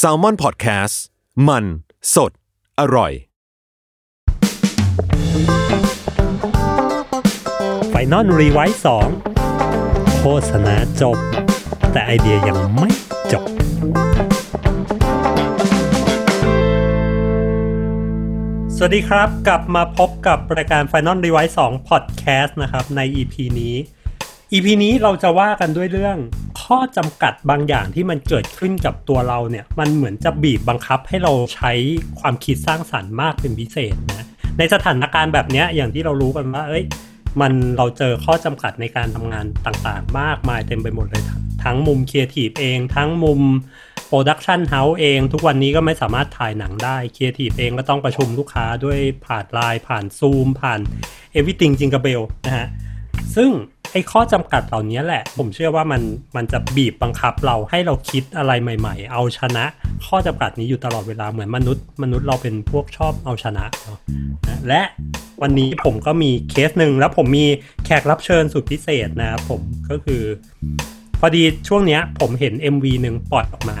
Salmon Podcast มัน สด อร่อย Final Revise สองโฆษณาจบ แต่ไอเดียยังไม่จบ สวัสดีครับ กลับมาพบกับรายการ Final r e v i s e 2 Podcast นะครับ ใน EP นี้ EP นี้เราจะว่ากันด้วยเรื่อง ข้อจำกัดบางอย่างที่มันเกิดขึ้นกับตัวเราเนี่ย มันเหมือนจะบีบบังคับให้เราใช้ความคิดสร้างสรรค์มากเป็นพิเศษนะ ในสถานการณ์แบบนี้อย่างที่เรารู้กันว่า เอ้ย มันเราเจอข้อจำกัดในการทำงานต่างๆ มากมายเต็มไปหมดเลย ทั้งมุมครีเอทีฟเอง ทั้งมุม production house เอง ทุกวันนี้ก็ไม่สามารถถ่ายหนังได้ครีเอทีฟเองก็ต้องประชุมลูกค้าด้วยผ่านไลน์ผ่านซูมผ่าน Everything จิงก b เบลนะฮะซึ่ง ไอ้ข้อจำกัดเหล่านี้แหละ ผมเชื่อว่ามันมันจะบีบบังคับเราให้เราคิดอะไรใหม่ ๆ เอาชนะ ข้อจำกัดนี้อยู่ตลอดเวลาเหมือนมนุษย์ มนุษย์เราเป็นพวกชอบเอาชนะเนาะและวันนี้ผมก็มีเคสหนึ่งแล้วผมมีแขกรับเชิญสุดพิเศษนะครับผมก็คือ พอดีช่วงเนี้ยผมเห็น MV หนึ่งปล่อยออกมา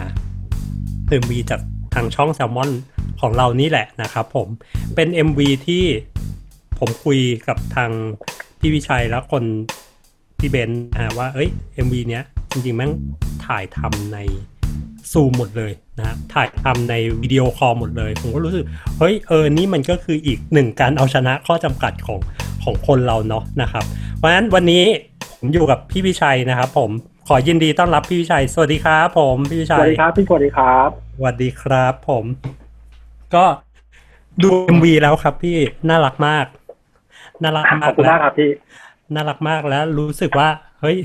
MV จากทางช่องแซลมอนของเรานี่แหละนะครับผมเป็น MV ที่ผมคุยกับทางพี่วิชัยแล้วคน พี่เบนซ์นะว่าเอ้ย MV เนี้ยจริงๆแม่งถ่ายทำในซูมหมดเลยนะถ่ายทำใน video call หมดเลย ผมก็รู้สึก เฮ้ยเออนี่มันก็คืออีกหนึ่งการเอาชนะข้อจำกัดของของคนเราเนาะนะครับ เพราะฉะนั้นวันนี้ผมอยู่กับพี่วิชัยนะครับ ผมขอยินดีต้อนรับพี่วิชัย สวัสดีครับผมพี่วิชัย สวัสดีครับพี่สวัสดีครับสวัสดีครับ ผม ก็ดู MV แล้วครับพี่น่ารักมากน่ารักขมาอกบคุณมากครับพี่ น่ารักมากแล้วรู้สึกว่า เฮ้ย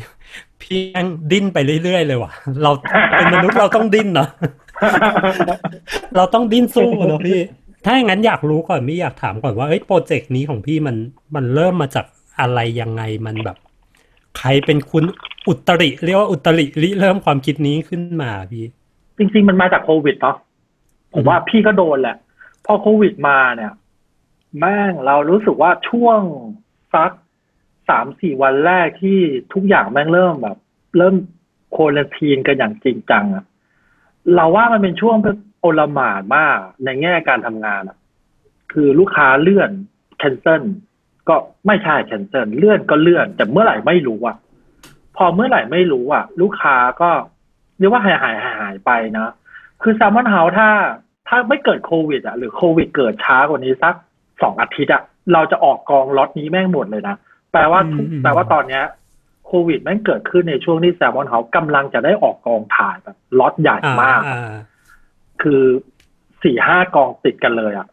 พี่ยังดิ้นไปเรื่อยๆเลยว่ะ เราเป็นมนุษย์เราต้องดิ้นเนาะเราต้องดิ้นสู้เนอะพี่ถ้าอย่างนั้นอยากรู้ก่อนพี่อยากถามก่อนว่าเอ้ยโปรเจกต์นี้ของพี่มันมันเริ่มมาจากอะไรยังไงมันแบบ ใครเป็นคุณอุตริ เรียกว่าอุตริริเริ่มความคิดนี้ขึ้นมาพี่ จริง ๆ มันมาจากโควิดเนาะผมว่าพี่ก็โดนแหละ พอโควิดมาเนี่ยแม่งเรารู้สึกว่าช่วงสัก สามสี่วันแรกที่ทุกอย่างแม่งเริ่มแบบ เริ่มโควอทีนกันอย่างจริงจังอะเราว่ามันเป็นช่วงโอลหมานมากในแง่การทำงานอะคือลูกค้าเลื่อนแคนเซิลก็ไม่ใช่แคนเซิลเลื่อนก็เลื่อน แต่เมื่อไหร่ไม่รู้อะพอเมื่อไหร่ไม่รู้อะลูกค้าก็เรียกว่าหายหายหายหายไปนะคือแซมมอนเฮาถ้า ถ้าไม่เกิดโควิดอะหรือโควิดเกิดช้ากว่านี้สักสองอาทิตย์อะเราจะออกกองล็อตนี้แม่งหมดเลยนะ ลว่าทุกอืมแปลว่าตอนเนี้ยโควิดแม่งเกิดขึ้นในช่วงที่แซมมอนเฮากำลังจะได้ออกกองถ่ายแบบล็อตใหญ่มากอ่าคือสี่ห้ากองติดกันเลยอะ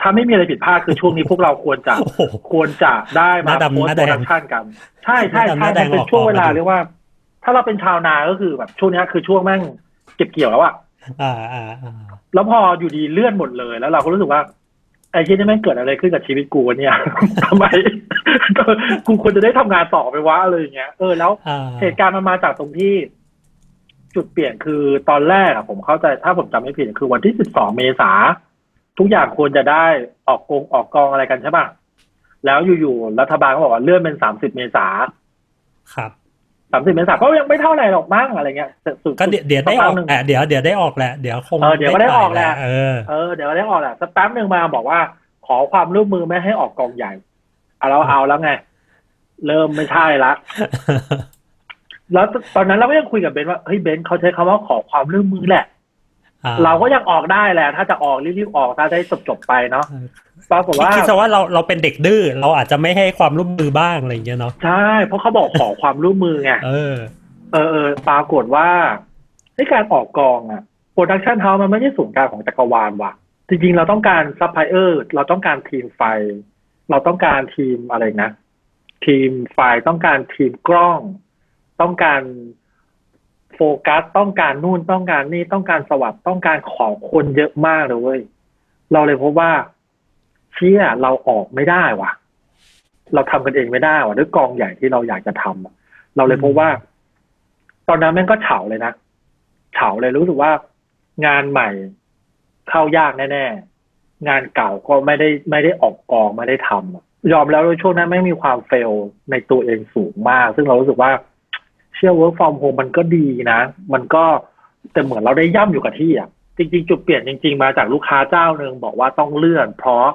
ถ้าไม่มีอะไรผิดพลาดคือช่วงนี้พวกเราควรจะโอ้โหควรจะได้มาหน้าดำโพสหน้าโปแดรงดักชันกัน ใช่ใช่หน้าดำหใช่น้าแดมันงเป็นออกช่วงเวลาออกมาเรียกว่า ถ้าเราเป็นชาวนาก็คือแบบช่วงเนี้ยคือช่วงแม่งเก็บเกี่ยวแล้วอะอ่าอ่าอ่าแล้วพออยู่ดีเลื่อนหมดเลยแล้วเราก็รู้สึกว่า ไอ้ที่นี่แม่งเกิดอะไรขึ้นกับชีวิตกูวะเนี่ยทำไมกูควรจะได้ทำงานต่อไปวะอะไรอย่างเงี้ยเออแล้วอ่าเหตุการณ์มันมาจากตรงที่ จุดเปลี่ยนคือตอนแรกอะผมเข้าใจถ้าผมจำไม่ผิดคือวันที่สิบสองเมษาทุกอย่างควรจะได้ออกกงออกกองอะไรกันใช่ป่ะแล้วอยู่ๆรัฐบาลก็บอกว่าเลื่อนเป็นสามสิบเมษาครับ สามสิบเมษาก็ยังไม่เท่าไหร่หรอกมั้งอะไรเงี้ยแต่สุก็เดี๋ยวเดี๋ยวได้ออกสัแป๊บหนึ่งแหละเดี๋ยวเดี๋ยวได้ออกแหละเดี๋ยวคงเออเดี๋ยวก็ได้ออกแหละเออเออเดี๋ยวก็ได้ออกแหละสักแป๊บหนึ่งมาบอกว่า ขอความร่วมมือไม่ให้ออกกองใหญ่เอาเราเอาแล้วไง เริ่มไม่ใช่ละแล้วตอนนั้นเราก็ยังคุยกับเบนซ์ว่าเฮ้ยเบนซ์เขาใช้คำว่าขอความร่วมมือแหละอ่เราก็ยังออกได้แหละ ถ้าจะออกรีบๆออกถ้าได้จบๆไปเนาะ ปรากฏว่าคิดซะว่าเราเราเป็นเด็กดื้อเราอาจจะไม่ให้ความร่วมมือบ้างอะไรอย่างเงี้ยเนาะใช่เพราะเขาบอกขอความร่วมมือไงเออ เออเออปรากฏว่าในการออกกองอะ production house มันไม่ใช่ศูนย์กลางของจักรวาลว่ะ จริงๆ เราต้องการซัพพลายเออร์เราต้องการทีมไฟ เราต้องการทีมอะไรนะ ทีมไฟต้องการทีมกล้อง ต้องการโฟกัสต้องการนู่นต้องการนี่ต้องการสวัสด์ต้องการของคนเยอะมากเลยเว้ยเราเลยพบว่า เชี่ยเราออกไม่ได้วะเราทำกันเองไม่ได้วะด้วยกองใหญ่ที่เราอยากจะทำอะเราเลยพบว่า ตอนนั้นแม่งก็เฉาเลยนะเฉาเลยรู้สึกว่างานใหม่เข้ายากแน่ๆงานเก่าก็ไม่ได้ไม่ได้ออกกองไม่ได้ทำอะยอมแล้วว่าช่วงนั้นไม่มีความเฟลในตัวเองสูงมาก ซึ่งเรารู้สึกว่าเชื่อ work from home มันก็ดีนะ มันก็แต่เหมือนเราได้ย่ำอยู่กับที่อะจริง ๆ จุดเปลี่ยนจริง ๆ มาจากลูกค้าเจ้าหนึ่งบอกว่าต้องเลื่อน เพราะ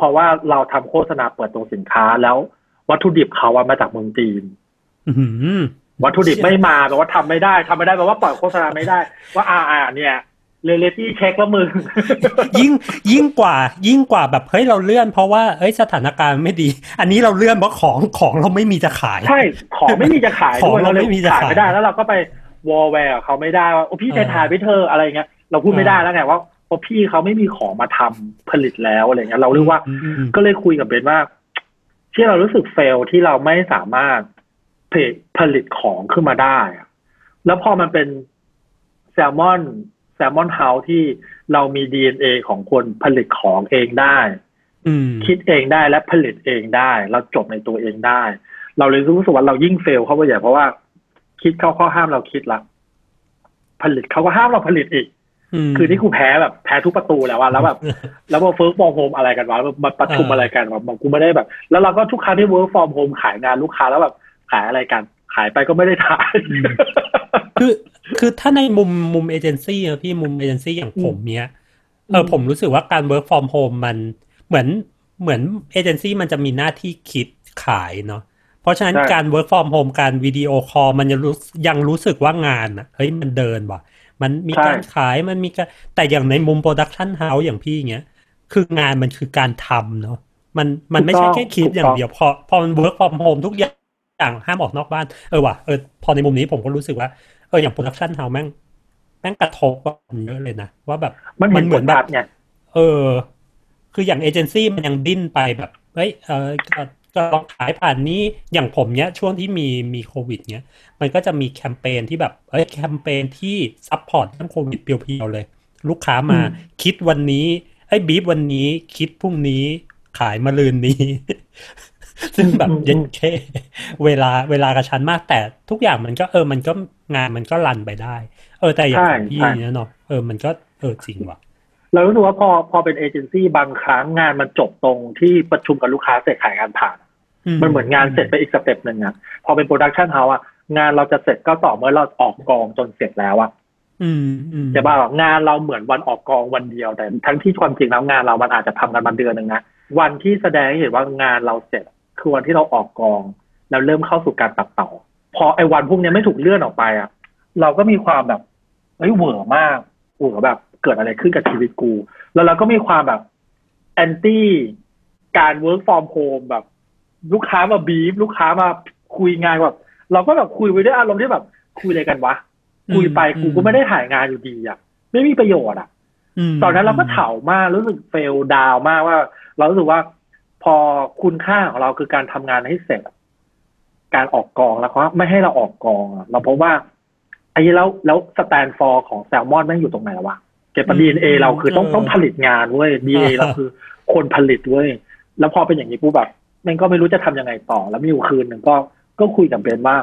เพราะว่าเราทำโฆษณาเปิดตัวสินค้าแล้ว วัตถุดิบเขาอะมาจากเมืองจีนอื้อหือวัตถุดิบไม่มาแปลว่าทำไม่ได้ทำไม่ได้แปลว่าปล่อยโฆษณาไม่ได้ ว่าอ่าอ่าเนี่ย reality check แล้วมึงยิ่งยิ่งกว่า ยิ่งกว่าแบบเฮ้ยเราเลื่อน เพราะว่าเอ้ยสถานการณ์ไม่ดี อันนี้เราเลื่อนเพราะของของเราไม่มีจะขายใช่ของไม่มีจะขายของด้วยเราเราเลยไม่มีจะขายขายไม่ได้ แล้วเราก็ไปว่าอะไรเขาไม่ได้ว่าโอ้พี่เออถ่ายถ่ายไปเถอะอะไรเงี้ยเราพูดไม่ได้แล้วไงว่าเพ ราะพี่เขาไม่มีของมาทำผลิตแล้วอะไรเงี้ยเราเรียกว่าอืมอืมก็เลยคุยกับเบนซ์ว่าที่เรารู้สึกเฟลที่เราไม่สามารถผลิตผลิตของขึ้นมาได้อะแล้วพอมันเป็นแซลมอนแซลมอนเฮาส์ที่เรามี DNA ของคนผลิตของเองได้อืมคิดเองได้และผลิตเองได้ เราจบในตัวเองได้ เราเลยรู้สึกว่าเรายิ่งเฟลเข้าไปใหญ่เพราะว่า คิดเขาข้อห้ามเราคิดละผลิตเขาก็ห้ามเราผลิตอีกม คือที่กูแพ้แบบแพ้ทุกประตูแล้วอะแล้วแบบ แล้วมา work from home อะไรกันวะมาประชุมอ่าอะไรกันวะบอกกูไม่ได้แบบ แล้วเราก็ทุกครั้งที่ work from home ขายงานลูกค้าแล้วแบบขายอะไรกัน ขายไปก็ไม่ได้ถ่ายคือคือถ้าในมุมมุมเอเจนซี่อะพี่มุมเอเจนซี่อย่างผมเนี้ยเอออืมผมรู้สึกว่าการ work from home มันเหมือนเหมือนเอเจนซี่มันจะมีหน้าที่คิดขายเนาะเพราะฉะนั้นใช่การ work from home การ video call มันยังรู้ยังรู้สึกว่างานอะเฮ้ยมันเดินว่ะ มันมีการขายมันมีการแต่อย่างในมุม production house อย่างพี่เงี้ย คืองานมันคือการทำเนาะมันมันไม่ใช่แค่คิดอย่างเดียวพอพอมัน work from home ทุกอย่างห้ามออกนอกบ้าน เออว่ะเออพอในมุมนี้ผมก็รู้สึกว่า เอออย่าง production house แม่งแม่งกระทบกันเยอะเลยนะ ว่าแบบมันมัเห็นนเหเหมืมืออนนแบแบบบไงเออ คืออย่างเอเจนซี่มันยังดิ้นไปแบบเฮ้ยเออ ก็ก็ลองขายผ่านนี้อย่างผมเนี้ยช่วงที่มีมีโควิดเนี้ยมันก็จะมีแคมเปญที่แบบเอ้ยแคมเปญที่ support เรื่องโควิดเพียวๆเลย ลูกค้ามาอืมคิดวันนี้ไอ้บีฟวันนี้คิดพรุ่งนี้ขายมะรืนนี้ ซึ่งแบบเย็นเคเวลาเวลากระชั้นมากแต่ทุกอย่างมันก็เออมันก็งานมันก็ run ไปได้ เออแต่อย่างของพี่เนี้ยเนาะเออมันก็เออจริงว่ะ เรารู้สึกว่าพอพอเป็นเอเจนซี่บางครั้งงานมันจบตรงที่ประชุมกับลูกค้าเสร็จขายงานผ่าน มันเหมือนงานเสร็จไปอีก step หนึ่งอะพอเป็น production house อะงานเราจะเสร็จก็ต่อเมื่อเราออกกองจนเสร็จแล้วอะอืมอืมใช่ป่ะงานเราเหมือนวันออกกองวันเดียว แต่ทั้งที่ความจริงแล้วงานเรามันอาจจะทำกันมาเดือนหนึ่งนะวันที่แสดงให้เห็นว่างานเราเสร็จคือวันที่เราออกกอง แล้วเริ่มเข้าสู่การตัดต่อ พอไอ้วันพวกเนี้ยไม่ถูกเลื่อนออกไปอะเราก็มีความแบบเฮ้ยเหวอมากเหวอแบบ เกิดอะไรขึ้นกับชีวิตกู แล้วเราก็มีความแบบanti การ work from home แบบ ลูกค้ามาบีฟลูกค้ามาคุยงานแบบ เราก็แบบคุยไปด้วยอารมณ์ที่แบบ คุยอะไรกันวะ คุยไปกูก็ไม่ได้ถ่ายงานอยู่ดีอะ ไม่มีประโยชน์อะมตอนนั้นเราก็เถามากรู้สึก fail down มากว่า เรารู้สึกว่า พอคุณค่าของเราคือการทำงานให้เสร็จอะการออกกองแล้วเขาไม่ให้เราออกกองอะเราพบว่าไอ้แล้วแล้ว stand for ของแซลมอนแม่งอยู่ตรงไหนวะเก็แบดีเอ็นเอเราคือต้องต้องผลิตงานเว้ยดีเอเราคือคนผลิตเว้ยแล้วพอเป็นอย่างนี้ปุ๊บแบบแม่งก็ไม่รู้จะทำยังไงต่อ แล้วมีอยู่คืนหนึ่งก็ก็คุยกับเบนซ์ว่า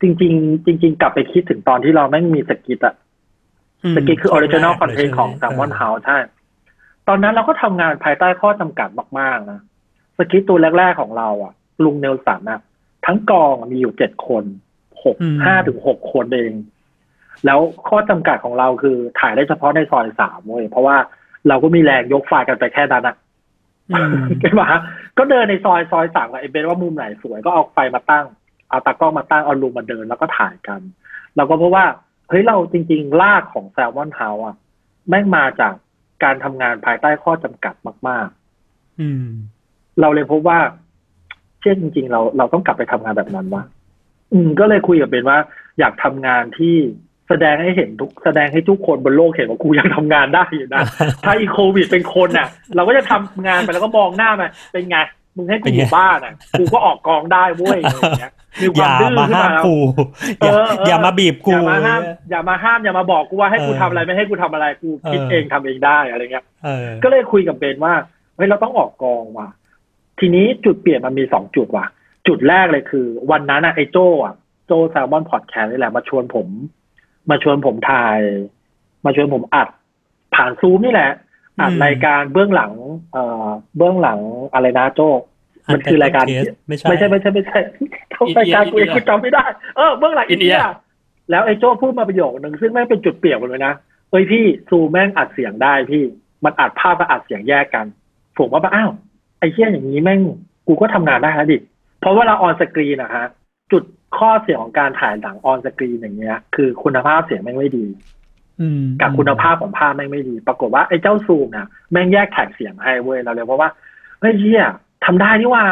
จริง ๆ จริง ๆ กลับไปคิดถึงตอนที่เราแม่งมี skit อะอืม skit คือ original content ใช่ต์ของใช่แซลมอนเฮาส์ใช่ตอนนั้นเราก็ทำงานภายใต้ข้อจำกัดมากๆนะ skit ตัวแรก ๆของเราอะลุงเนลสันอะทั้งกองอะมีอยู่เจ็ดคนหกห้าถึงหกคนเอง แล้วข้อจำกัดของเราคือถ่ายได้เฉพาะในซอยสามเว้ยเพราะว่าเราก็มีแรงยกไฟล์กันไปแค่นั้นอะอืมใช่ไหมก็เดินในซอยซอยสามกับไอ้เบนว่ามุมไหนสวยก็เอาไฟมาตั้ง เอาตากล้องมาตั้งเอาลุงมาเดินแล้วก็ถ่ายกัน เราก็เพราะว่าเฮ้ยเราจริงๆรากของแซลมอนเฮาอะแม่งมาจากการทำงานภายใต้ข้อจำกัดมากอืมๆเราเลยพบว่า เช่นจริง ๆ เราเราต้องกลับไปทำงานแบบนั้นวะอืม ก็เลยคุยกับเบนว่า อยากทำงานที่ แสดงให้เห็นทุกแสดงให้ทุกคนบนโลกเห็นว่ากูยังทำงานได้อยู่นะ ถ้าอีโควิดเป็นคนน่ะ เราก็จะทำงานไปแล้วก็มองหน้ามันเป็นไงมึงให้กูเป็นอไงยู่บ้านอะกูก็ออกกองได้เว้ยอะไรอย่างเงี้ยมีคอวามย่าดื้อมาขึ้นห้ามมาแล้วกูอย่าเออเอออย่ามาบีบอกูย่ามาห้ามอย่ามาห้ามอย่ามาบอกกูว่าให้กูเออทำอะไรไม่ให้กูทำอะไรกูคิดเออเองทำเองได้อะไรเงี้ยเออก็เลยคุยกับเบนว่าเฮ้ยเราต้องออกกองว่ะ ทีนี้จุดเปลี่ยนมันมีสองจุดว่ะ จุดแรกเลยคือ วันนั้นอะไอโจอะโจแซลมอนพอดแคสต์นี่แหละมาชวนผม มาชวนผมถ่าย มาชวนผมอัดผ่านซูมนี่แหละอัดอืมรายการเบื้องหลัง เอ่อเบื้องหลังอะไรนะโจมันคือรายการ Untitled Case ไม่ใช่ไม่ใช่ไม่ใช่ไม่ใช่ทำรายการกูเองกูจำไม่ได้ เออเบื้องหลังอินเดียแล้วไอ้โจ้พูดมาประโยคนึงซึ่งแม่งเป็นจุดเปลี่ยนหมดเลยนะเอ้ยพี่ซูแม่งอัดเสียงได้พี่ มันอัดภาพกับอัดเสียงแยกกัน ผมว่าอ้าวไอ้เชี่ยอย่างนี้แม่งกูก็ทำงานได้แล้วดิเพราะเวลา on screen นะฮะ จุดข้อเสียของการถ่ายหนัง on screen อย่างเงี้ย คือคุณภาพเสียงแม่งไม่ดีอืมกับคุณภาพของภาพแม่งไม่ดี ปรากฏว่าไอ้เจ้าซูมนะแม่งแยก track เสียงให้เว้ยเราเลยเพราะว่าเฮ้ยเชี่ยทำได้นี่หว่า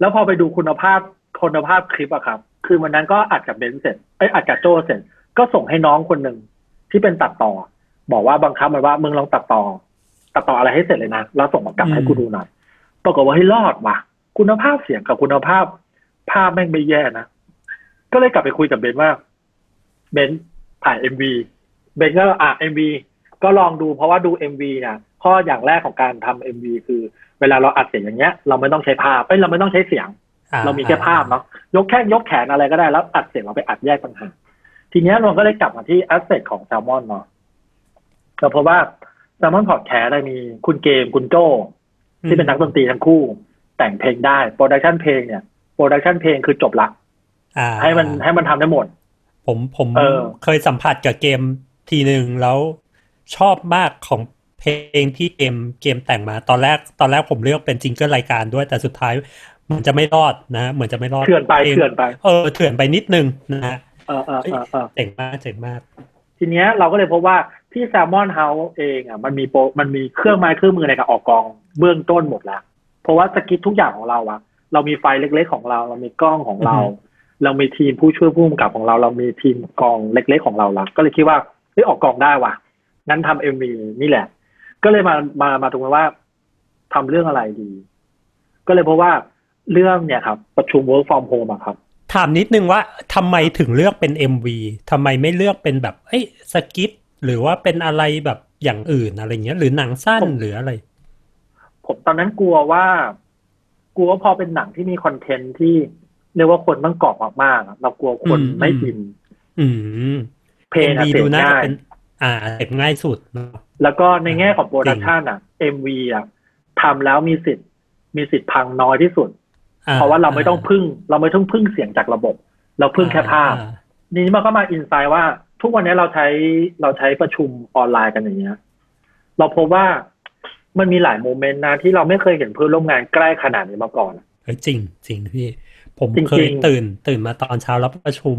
แล้วพอไปดูคุณภาพคุณภาพคลิปอะครับ คือวันนั้นก็อัดกับเบนซ์เสร็จเอ้ยอัดกับโจ้เสร็จ ก็ส่งให้น้องคนหนึ่งที่เป็นตัดต่อ บอกว่าบังคับมันว่ามึงลองตัดต่อ ตัดต่ออะไรให้เสร็จเลยนะแล้วส่งมากลับให้กูดูหน่อยปรากฏว่าเฮ้ยรอดว่ะ คุณภาพเสียงกับคุณภาพ ภาพแม่งไม่แย่นะ ก็เลยกลับไปคุยกับเบนซ์ว่า เบนซ์ถ่าย MV เบนซ์ก็อะ MV ก็ลองดูเพราะว่าดู MV เนี่ยข้ออย่างแรกของการทำ MV คือ เวลาเราอัดเสียงอย่างเงี้ย เราไม่ต้องใช้ภาพเอ้ยเราไม่ต้องใช้เสียงอ่เรามีแค่ภาพเนาะยกแค่ยกแขนอะไรก็ได้แล้วอัดเสียงเราไปอัดแยกต่างหากทีเนี้ยเราก็เลยกลับมาที่ asset ของแซลมอนเนาะเราพบว่าแซลมอนพอดแคสต์มีคุณเกมคุณโจ้ที่เป็นนักดนตรีทั้งคู่ แต่งเพลงได้ production เพลงเนี่ย production เพลงคือจบละอ่าให้มันให้มันทำได้หมด ผมผมเออเคยสัมผัสกับเกมทีหนึ่งแล้วชอบมากของเพลงที่เกมเกมแต่งมาตอนแรก ตอนแรกผมเลือกเป็นจิงเกิลรายการด้วยแต่สุดท้ายมันจะไม่รอดนะ เหมือนจะไม่รอดเถื่อนไปพลงเถื่อนไปเออเถื่อนไปนิดนึงนะฮะเออเออเออเออเจ๋งมากเจ๋งมาก ทีเนี้ยเราก็เลยพบว่าที่แซลมอนเฮาส์เองอะมันมีโปรมันมีเครื่องไม้เครื่องมือในการออกกองเบื้องต้นหมดแล้ว เพราะว่าสกิททุกอย่างของเราอะ เรามีไฟล์เล็กๆของเรา เรามีกล้องของเราอือฮึเรามีทีมผู้ช่วยผู้กำกับของเรา เรามีทีมกองเล็ก ๆ ของเราละก็เลยคิดว่าเฮ้ยออกกองได้ว่ะงั้นทำ MV นี่แหละ ก็เลยมามามาตรงนี้ว่าทำเรื่องอะไรดี ก็เลยเพราะว่าเรื่องเนี่ยครับ ประชุม work from home อะครับถามนิดนึงว่าทำไมถึงเลือกเป็น MV ทำไมไม่เลือกเป็นแบบเอ้ย skit หรือว่าเป็นอะไรแบบอย่างอื่นอะไรเงี้ย หรือหนังสั้นผมหรืออะไร ผมตอนนั้นกลัวว่า กลัวว่าพอเป็นหนังที่มี content ที่เรียกว่าคนต้องเกาะมากๆอะเรากลัวคนอืมไม่อินอืมเพลงอะ MV เสพดูน่าจะง่ายเป็นอ่าเสพง่ายสุดเนอะแล้วก็ในแง่ของ production อะ MV อะทำแล้วมีสิทธิ์ มีสิทธิ์พังน้อยที่สุดอ่เพราะว่าเราไม่ต้องพึ่ง เราไม่ต้องพึ่งเสียงจากระบบ เราพึ่งแค่ภาพอ่นี่มันก็มา insight ว่า ทุกวันนี้เราใช้เราใช้ประชุมออนไลน์กันอย่างเงี้ย เราพบว่า มันมีหลาย moment นะที่เราไม่เคยเห็นเพื่อนร่วมงานใกล้ขนาดนี้มาก่อนเฮ้ยจริง จริงพี่ ผมจริงๆเคยตื่น ตื่นมาตอนเช้าแล้วประชุม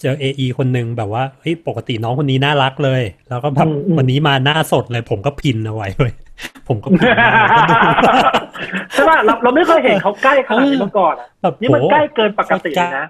เจอเอไอคนหนึ่งแบบว่าเฮ้ยปกติน้องคนนี้น่ารักเลย แล้วก็แบบอืมอืมวันนี้มาหน้าสดเลย ผมก็พินเอาไว้เลยผมก็พินเอาไว้ก็ดูใช่ป่ะเราเราไม่เคยเห็นเขาใกล้ขนาดนี้มาก่อนอะแบบนี่มันโหใกล้เกินปกติเลยนะ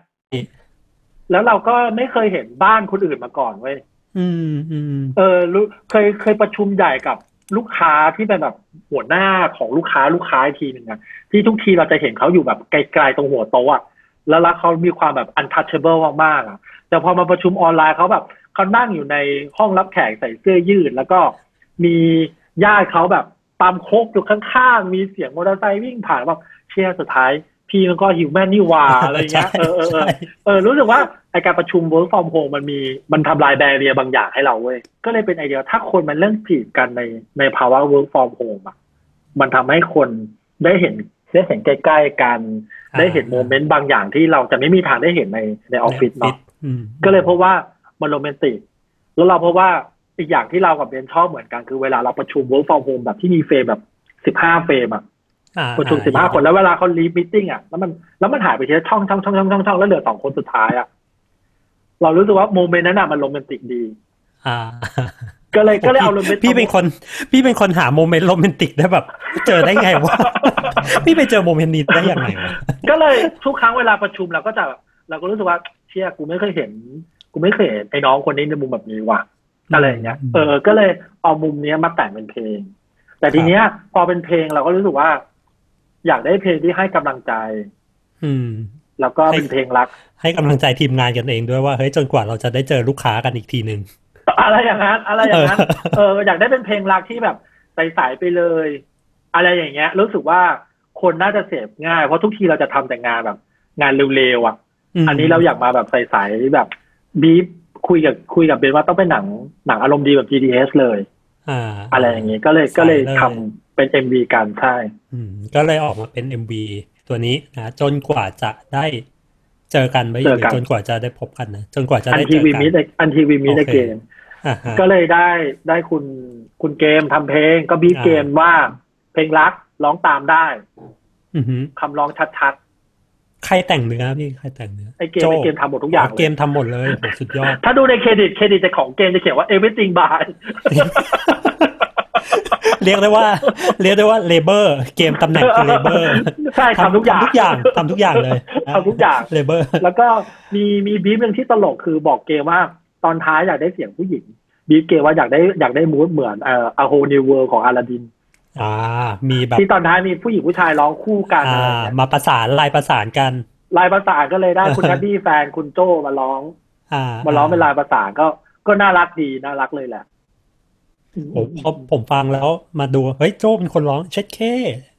แล้วเราก็ไม่เคยเห็นบ้านคนอื่นมาก่อนเว้ย อืมอืมเออรู้เคยเคยประชุมใหญ่กับ ลูกค้าที่เป็นแบบหัวหน้าของลูกค้าลูกค้าทีหนึ่งอะที่ทุกทีเราจะเห็นเขาอยู่แบบไกลๆตรงหัวโต๊ะอะแล้วลเขามีความแบบ untouchable มากๆอะแต่พอมาประชุมออนไลน์เขาแบบเขานั่งอยู่ในห้องรับแขกใส่เสื้อยืด แล้วก็มีญาติเขาแบบตามโคกอยู่ข้างๆ มีเสียงมอเตอร์ไซค์วิ่งผ่านแบบเชียร์สุดท้าย พี่มันก็หิวแม่นนี่หว่าอะไรเงี้ยเออเออเออใช่เออรู้สึกว่าไอการประชุม work from home มันมีมันทำลาย barrier บางอย่างให้เราเว้ยก็เลยเป็นไอเดียถ้าคนมันเริ่มจีบกันในในภาวะ work from home อะมันทำให้คนได้เห็นได้เห็นใกล้ๆกันอ่าได้เห็น moment บางอย่างที่เราจะไม่มีทางได้เห็นในในออฟฟิศเนาะอืมก็เลยเพราะว่ามัน romantic แล้วเราเพราะว่าอีกอย่างที่เรากับเบนซ์ชอบเหมือนกันคือเวลาเราประชุม work from home แบบที่มี frame แบบสิบห้า frame อะอ่า ประชุมสิบห้าคนแล้วเวลาเขา leave meeting อะแล้วมันแล้วมันหายไปทีละช่องช่องช่องช่องช่องช่องแล้วเหลือสองคนสุดท้ายอะเรารู้สึกว่า moment นั้นอะมัน romantic ดี อ่า ก็เลยก็เลยเอา romantic พี่เป็นคน พี่เป็นคนหา moment romantic ได้แบบ เจอได้ไงวะพี่ไปเจอ moment นี้ได้ยังไงวะก็เลยทุกครั้งเวลาประชุมเราก็จะแบบเราก็รู้สึกว่าเชี่ยกูไม่เคยเห็น กูไม่เคยเห็นไอ้น้องคนนี้ในมุมแบบนี้ว่ะอะไรอย่างเงี้ยเออก็เลยเอามุมเนี้ยมาแต่งเป็นเพลง แต่ทีเนี้ย พอเป็นเพลงเราก็รู้สึกว่า อยากได้เพลงที่ให้กำลังใจ อืม แล้วก็เป็นเพลงรัก ให้กำลังใจทีมงานกันเองด้วยว่าเฮ้ยจนกว่าเราจะได้เจอลูกค้ากันอีกทีหนึ่งอะไรอย่างนั้น อะไรอย่างนั้น เออเอออยากได้เป็นเพลงรักที่แบบใสๆไปเลย อะไรอย่างเงี้ย รู้สึกว่าคนน่าจะเสพง่าย เพราะทุกทีเราจะทำแต่งานแบบ งานเร็วๆอะมอันนี้เราอยากมาแบบใสๆแบบบีฟคุยกับคุยกับเบนว่าต้องเป็นหนังหนังอารมณ์ดีแบบ GDS เลย อ่าอะไรอย่างงี้ก็เลยก็เลยทำเป็น MV กันใช่อืมก็เลยออกมาเป็น MV ตัวนี้นะจนกว่าจะได้เจอกันไหมหเจรือกันจนกว่าจะได้พบกันนะจนกว่าจะอันได้ทีเจอวีกันมิดอันทีวีมิดโอเคเกมอ่าฮะก็เลยได้ได้คุณคุณเกมทำเพลง ก็บีบอ่าเกมว่าเพลงรักร้องตามได้อือหือคำร้องชัด ใครแต่งเนื้อพี่ใครแต่งเนื้อๆไอเกมโจ้ไอเกมทำหมดทุกอย่างเกเลยมทำหมดเลยโหสุดยอด ถ้าดูใน credit credit จะของเกมจะเขียนว่า everything by เรียกได้ว่า เรียกได้ว่า labor เกมตำแหน่งคือ labor ใช่ทำทุกอย่างทุกอย่างทำทุกอย่างเลยทำทุกอย่าง labor แล้วก็มีมี brief หนึ่งที่ตลกคือบอกเกมว่าตอนท้ายอยากได้เสียงผู้หญิงบีฟเกมว่าอยากได้อยากได้ mood เหมือนเอ่อ A Whole New World ของอลาดิน อ่า มีแบบที่ตอนท้ายมีผู้หญิงผู้ชายร้องคู่กันอ่าอะไรอย่างเงี้ยมาประสานลายประสานกัน ลายประสานก็เลยได้คุณเออแคดดี้แฟนคุณโจมาร้อง อ่า มาร้องเป็นลายประสานก็ก็น่ารักดีน่ารักเลยแหละโอ้พอผมฟังแล้วมาดูเฮ้ยโจ้เป็นคนร้องเช็ดเค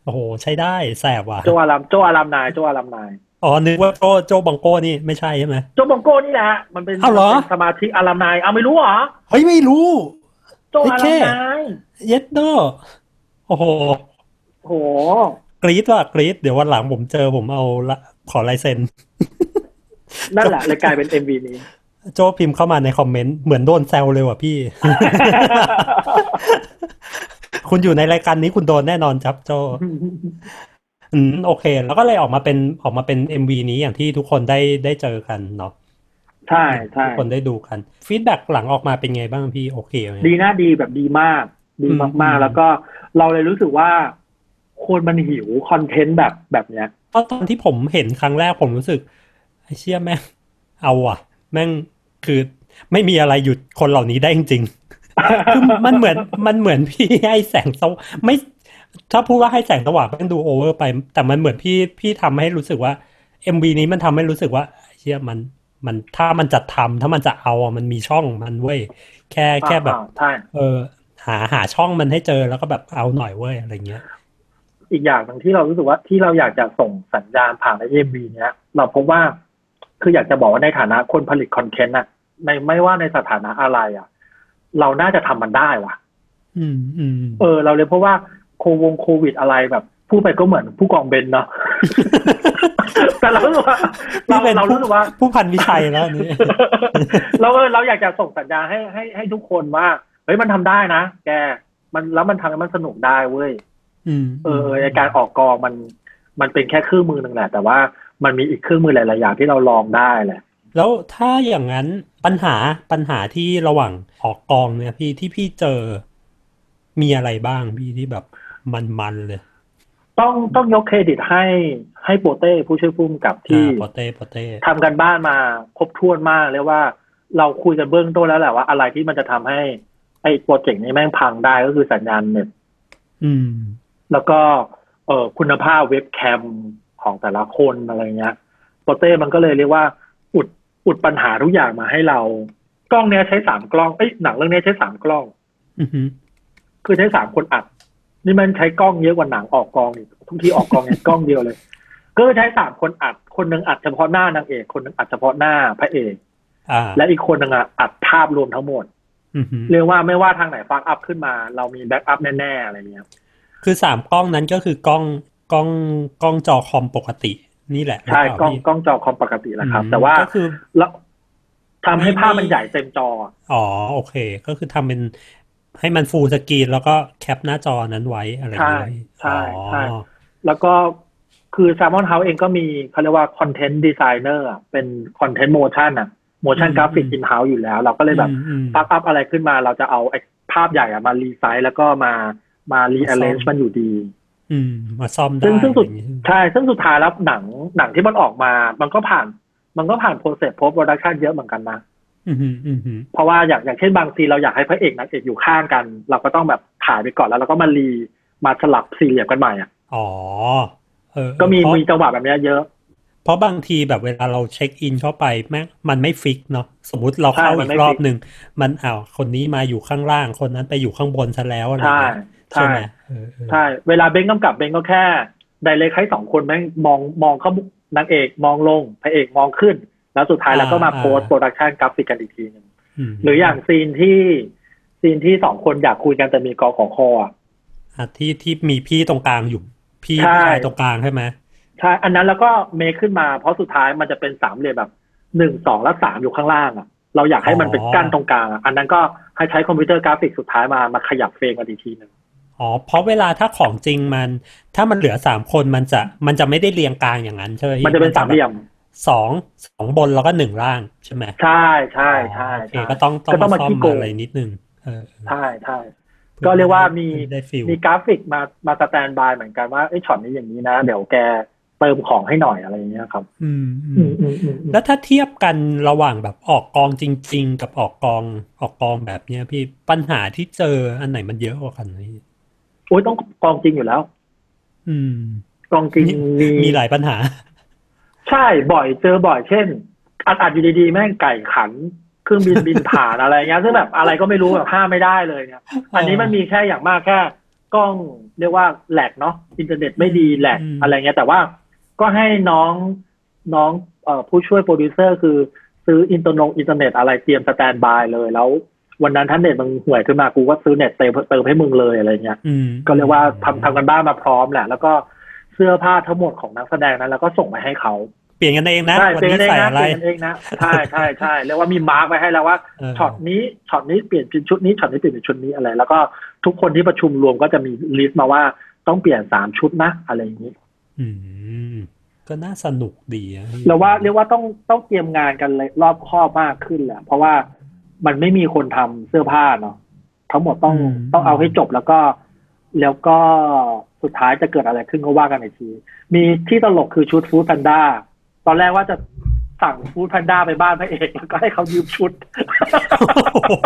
โอ้โห ใช้ได้แสบว่ะโจอารามโจอารามนายโจอารามนายอ๋อนึกว่าโจ้โจ้บังโก้นี่ไม่ใช่ใช่ไหมโจบองโก้นี่แหละมันเป็นอ้าวเหรอมันเป็นสมาชิกอารามนายเอาไม่รู้เหรอเฮ้ยไม่รู้โจอารามนายเย็ดโด โอ้โหโหกรี๊ดว่ะกรี๊ดเดี๋ยววันหลังผมเจอผมเอาละขอลายเซ็น นั่นแหละเลยกลายเป็นเอ็มวีนี้ โจ้พิมพ์เข้ามาใน comment เหมือนโดนแซวเลยว่ะพี่ คุณอยู่ในรายการนี้คุณโดนแน่นอนครับโจอืมโอเค แล้วก็เลยออกมาเป็นออกมาเป็น MV นี้อย่างที่ทุกคนได้ได้เจอกันเนาะใช่ใช่ทุกคนได้ดูกันfeedback หลังออกมาเป็นไงบ้างพี่โอเคไหมดีน่าดีแบบดีมาก ดีอืมมากอืมๆแล้วก็เราเลยรู้สึกว่าคนมันหิว content แบบแบบเนี้ยเพราะตอนที่ผมเห็นครั้งแรกผมรู้สึกไอ้เชี่ยแม่งเอาว่ะ แม่งคือไม่มีอะไรหยุดคนเหล่านี้ได้จริงๆคือมันเหมือนมันเหมือนพี่ให้แสงสว่างไม่ถ้าพูดว่าให้แสงสว่างมันดู over ไป แต่มันเหมือนพี่พี่ทำให้รู้สึกว่าMV นี้มันทำให้รู้สึกว่าเชี่ยมันมันถ้ามันจะทำถ้ามันจะเอาอะมันมีช่องมันเว้ยแค่แค่แบบอ่าใช่เออ หาหาช่องมันให้เจอแล้วก็แบบเอาหน่อยเว้ยอะไรเงี้ย อีกอย่างหนึ่งที่เรารู้สึกว่าที่เราอยากจะส่งสัญญาณผ่านใน MV เนี้ย เราพบว่าคืออยากจะบอกว่าในฐานะคนผลิต content อะในไม่ว่าในสถานะอะไรอะเราน่าจะทำมันได้ว่ะ อืมอืมเออ เราเลยเพราะว่าโควงโควิดอะไรแบบพูดไปก็เหมือนผู้กองเบนเนาะแต่เรารู้สึกว่าเรานี่เป็นเรารู้สึกว่า ผู้พันวิชัยแล้วอันนี่เราเออเราอยากจะส่งสัญญาณให้ให้ให้ทุกคนว่า เฮ้ยมันทำได้นะแกมันแล้วมันทำให้มันสนุกได้เว้ยอืมเออเออในการออกกองมัน มันเป็นแค่เครื่องมือหนึ่งแหละ แต่ว่ามันมีอีกเครื่องมือหลาย ๆ อย่างที่เราลองได้แหละ แล้วถ้าอย่างนั้นปัญหาปัญหาที่ระหว่างออกกองเนี่ยพี่ที่พี่เจอ มีอะไรบ้างพี่ที่แบบมันๆเลย ต้องต้องยกเครดิตให้ให้โปเต้ผู้ช่วยผู้กำกับที่อ่าโปเต้โปเต้ทำกันบ้านมาครบถ้วนมากเลยว่า เราคุยกันเบื้องต้นแล้วแหละว่าอะไรที่มันจะทำให้ ไอ้โปรเจกต์นี้แม่งพังได้ก็คือสัญญาณเน็ตอืมแล้วก็เอ่อคุณภาพเว็บแคมของแต่ละคนอะไรเงี้ยโปเต้มันก็เลยเรียกว่า อุดอุดปัญหาทุกอย่างมาให้เรา กล้องเนี้ยใช้สามกล้องเอ้ยหนังเรื่องเนี้ยใช้สามกล้องอือหือคือใช้สามคนอัด นี่มันใช้กล้องเยอะกว่าหนังออกกองอีกทุกทีออกกองเนี่ยกล้องเดียวเลย ก็ใช้สามคนอัด คนหนึ่งอัดเฉพาะหน้านางเอกคนหนึ่งอัดเฉพาะหน้าพระเอกอ่าและอีกคนหนึ่งอะอัดภาพรวมทั้งหมดอือหือ เรียกว่าไม่ว่าทางไหนฟักอัพขึ้นมา เรามีแบ็กอัพแน่ๆอะไรเงี้ยคือสามกล้องนั้นก็คือกล้องกล้องกล้องจอคอมปกติ นี่แหละใช่หรือเปกล้องกล้องจอคอมปกติแหละครับอืมแต่ว่าก็คือแล้วทำให้ภาพมันใหญ่เต็มจอ อ๋อโอเค ก็คือทำเป็นให้มัน full screen แล้วก็ cap หน้าจอนั้นไว้อะไรอย่างเงี้ยใช่ใช่อ๋อแล้วก็คือ Salmon House เองก็มีเขาเรียกว่า content designer เป็น content motion อะ motion graphic in-house อยู่แล้ว เราก็เลยแบบอืมอืมปัก up อะไรขึ้นมา เราจะเอาไอ้ภาพใหญ่อะมา resize แล้วก็มามารีอ r เลนซ่อจ์มมันอยู่ดีอืมมาซ่อมได้ซึ่งซึ่งสุดอย่างงี้ใช่ซึ่งสุดท้ายแล้วหนังหนังที่มันออกมา มันก็ผ่าน มันก็ผ่านโปรเซสโพสโปรดักชันเยอะเหมือนกันนะอืมอืมอืมอืมเพราะว่าอย่างอย่างเช่นบางซีนเราอยากให้พระเอกนางเอกอยู่ข้างกัน เราก็ต้องแบบถ่ายไปก่อนแล้วเราก็มารีมาสลับสี่เหลี่ยมกันใหม่อะอ๋อเออก็มีเพราะมีจังหวะแบบเนี้ยเยอะ เพราะบางทีแบบเวลาเราเช็คอินเข้าไปแม่งมันไม่ฟิกเนาะสมมุติเราเข้าใช่มัอีนกไม่รอบฟิกหนึ่งมันอ้าวคนนี้มาอยู่ข้างล่างคนนั้นไปอยู่ข้างบนซะแล้วอะไรใช่เงี้ยใช่ใช่ไหมเออเออใช่ เวลาเบงกำกับเบงก็แค่ direct ให้สองคนแม่งมองมองเข้านางเอกมองลงพระเอกมองขึ้น แล้วสุดท้ายแล้วก็มา post-production graphic กันอีกทีหนึ่งหรืออย่างซีนที่ซีนที่สองคนอยากคุยกันแต่มีกอของคออะอะที่ที่มีพี่ตรงกลางอยู่ พี่ใช่ผู้ชายตรงกลางใช่ไหม ใช่อันนั้นแล้วก็ make ขึ้นมาเพราะสุดท้ายมันจะเป็นสามเหลี่ยมแบบหนึ่งสองและสามอยู่ข้างล่างอะ เราอยากให้มันเป็นกั้นตรงกลางอะอันนั้นก็ให้ใช้ computer graphic สุดท้ายมามาขยับ frame กันอีกทีหนึ่งอ๋อเพราะเวลาถ้าของจริงมัน ถ้ามันเหลือสามคนมันจะมันจะไม่ได้เรียงกลางอย่างนั้นใช่ไหมพี่มันจะเป็นสามเหลี่ยมสองสองบนแล้วก็หนึ่งล่างใช่ไหมใช่ใช่ใช่โอเคใช่ก็ต้องก็ต้องมามาซ่อมขี้โกงอะไรนิดนึงเออใช่ใช่ก็เรียกว่ามีได้ฟิลมีกราฟิกมามา standby เหมือนกันว่าเฮ้ยช็อตนี้อย่างนี้นะ เดี๋ยวแก เติมของให้หน่อยอะไรอย่างเงี้ยครับอืมอือืมมอืมอืมอืมแล้วถ้าเทียบกันระหว่างแบบออกกองจริง ๆ กับออกกองออกกองแบบเนี้ย พี่ปัญหาที่เจออันไหนมันเยอะกว่ากันพี่โอ้ยต้องกองจริงอยู่แล้ว อืม กองจริงมีมีหลายปัญหา ใช่บ่อยเจอบ่อยเช่นอัดอัดอยู่ดีๆแม่งไก่ขันเครื่องบินบินผ่านอะไรเงี้ยซึ่งแบบอะไรก็ไม่รู้แบบห้ามไม่ได้เลยเนี่ยอันนี้มันมีแค่อย่างมากแค่กล้องเรียกว่าแหลกเนาะอินเทอร์เน็ตไม่ดีแหลกอืมอะไรเงี้ยแต่ว่า ก็ให้น้องน้องเอ่อผู้ช่วยโปรดิวเซอร์คือซื้ออินเทอร์เน็ตอินเทอร์เน็ตอะไรเตรียม standby เลยแล้ว วันนั้นถ้าเน็ตมันห่วยขึ้นมากูก็ซื้อเน็ตเติมเติมให้มึงเลยอะไรเงี้ยอืมก็เรียกว่าทำทำการบ้านมาพร้อมแหละ แล้วก็เสื้อผ้าทั้งหมดของนักแสดงนั้น แล้วก็ส่งไปให้เขาเปลี่ยนกันเองนะใช่เปลี่ยนกันเองนะวันนี้ใส่อะไรเปลี่ยนกันเองนะใช่ใช่ใช่เรียกว่ามี mark ไว้ให้แล้วว่าเออช็อตนี้ช็อตนี้เปลี่ยนเป็นชุดนี้ช็อตนี้เปลี่ยนเป็นชุดนี้อะไร แล้วก็ทุกคนที่ประชุมรวมก็จะมี list มาว่าต้องเปลี่ยนสามชุดนะอะไรอย่างนี้ อืม ก็น่าสนุกดีอะเราว่าเรียกว่าต้องต้องเตรียมงานกันเลยรอบคอบมากขึ้นแหละ เพราะว่ามันไม่มีคนทำเสื้อผ้าเนาะทั้งหมดต้องต้องเอาให้จบแล้วก็ แล้วก็สุดท้ายจะเกิดอะไรขึ้นก็ว่ากันอีกที มีที่ตลกคือชุดฟู้ดแพนด้า ตอนแรกว่าจะ สั่งฟู้ดแพนด้าไปบ้านพระเอกแล้วก็ให้เขายืมชุดโอ้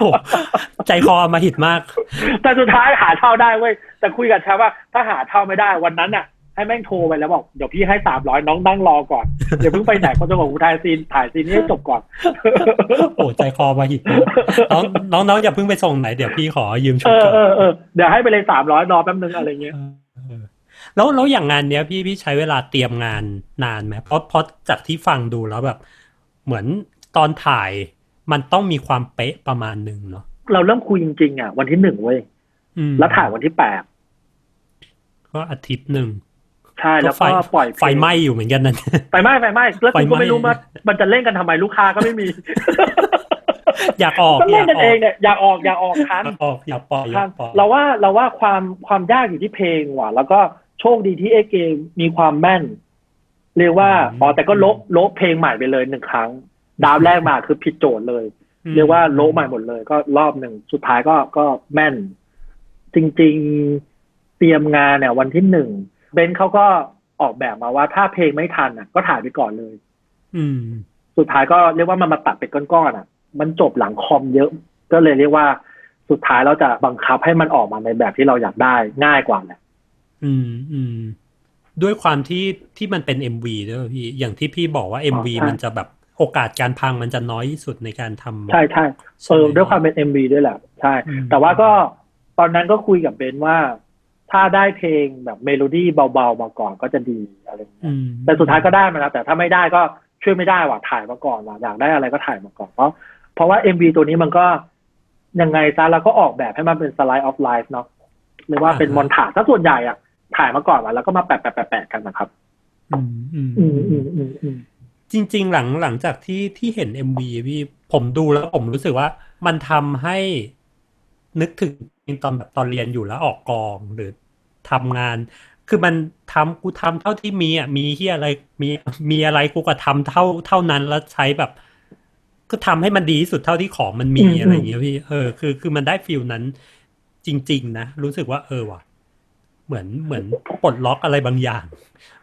โหใจคอมาหิดมาก แต่สุดท้ายหาเช่าได้เว้ย แต่คุยกับชาว่าถ้าหาเช่าไม่ได้วันนั้นน่ะ ให้แม่งโทรไปแล้วบอกเดี๋ยวพี่ให้สามร้อยน้องนั่งรอก่อนเดี๋ยวเพิ่งไปไหนเขาจะบอกกูถ่ายซีนถ่ายซีนนี้ให้จบก่อน โอ้ใจคอมาหิดมากน้องน้องน้องอย่าเพิ่งไปส่งไหนเดี๋ยวพี่ขอยืมชุเอดอก่อนเออเออเดี๋ยวให้ไปเลยสามร้อยรอแป๊บนึงอะไรเงี้ยเออ แล้วแล้วอย่างงานเนี้ยพี่พี่ใช้เวลาเตรียมงานนานไหมเพราะเพราะจากที่ฟังดูแล้วแบบ เหมือนตอนถ่ายมันต้องมีความเป๊ะประมาณหนึ่งเนาะเราเริ่มคุยจริงๆอะ วันที่หนึ่งเว้ยอืมแล้วถ่ายวันที่แปดก็อาทิตย์หนึ่งใช่แล้วก็ปล่อยเพลงไฟไหม้อยู่เหมือนกันนั่นไฟไหม้ไฟไหม้แล้วไฟกูไหม้ก็ไม่รู้ว่ามันจะเล่นกันทำไมลูกค้าก็ไม่มี อยากออกก็อเล่ยานกกันอเออกงเนี่ยอยากออกอยากออกทันอยากออกอยากปล่อยอยากปล่อยเราว่าเราว่าความความยากอยู่ที่เพลงว่ะ แล้วก็ โชคดีที่เอเกมมีความแม่น เรียกว่าอ๋อแต่ก็โละโละเพลงใหม่ไปเลยหนึ่งครั้ง ดาวแรกมาคือผิดโจทย์เลย เรียกว่าโละใหม่หมดเลย ก็รอบหนึ่งสุดท้ายก็ก็แม่น จริง ๆเตรียมงานเนี่ย วันที่หนึ่งเบนซ์เขาก็ออกแบบมาว่าถ้าเพลงไม่ทันอะ ก็ถ่ายไปก่อนเลย อืม สุดท้ายก็เรียกว่ามันมาตัดเป็นก้อนๆอะ มันจบหลังคอมเยอะ ก็เลยเรียกว่าสุดท้ายเราจะบังคับให้มันออกมาในแบบที่เราอยากได้ง่ายกว่าแหละ อืมอืมด้วยความที่ที่มันเป็น MV ด้วยพี่อย่างที่พี่บอกว่า MV ใช่มันจะแบบโอกาสการพังมันจะน้อยที่สุดในการทำใช่ใช่เออด้วยความเป็น MV ด้วยแหละใช่อืมแต่ว่าก็ตอนนั้นก็คุยกับเบนว่า ถ้าได้เพลงแบบเมโลดี้เบาๆมาก่อนก็จะดีอะไรอย่างเงี้ยอืมแต่สุดท้ายก็ได้มาแล้วแต่ถ้าไม่ได้ก็ช่วยไม่ได้ว่ะถ่ายมาก่อนว่ะอยากได้อะไรก็ถ่ายมาก่อนเพราะเพราะว่าเอ็มวีตัวนี้มันก็ยังไงซะเราก็ออกแบบให้มันเป็นสไลด์ออฟไลฟ์เนาะหรือว่าเป็นมอนทาถ้าส่วนใหญ่อะ ถ่ายมาก่อนว่ะแล้วก็มาแปะแปะแปะแปะกันนะครับอืมอืมอืมอืมอืมอืมจริง ๆ หลังหลังจากที่ที่เห็น MV พี่ผมดูแล้วผมรู้สึกว่ามันทำให้นึกถึงตอนแบบตอนเรียนอยู่แล้วออกกองหรือทำงาน คือมันทำกูทำเท่าที่มีอะมีที่อะไรมีมีอะไรกูก็ทำเท่าเท่านั้นแล้วใช้แบบ ก็ทำให้มันดีที่สุดเท่าที่ของมันมีอืมอะไรอย่างเงี้ยพี่เออคือคือมันได้ฟิลนั้นจริง ๆ นะ รู้สึกว่าเออว่ะ เหมือนเหมือนปลดล็อกอะไรบางอย่าง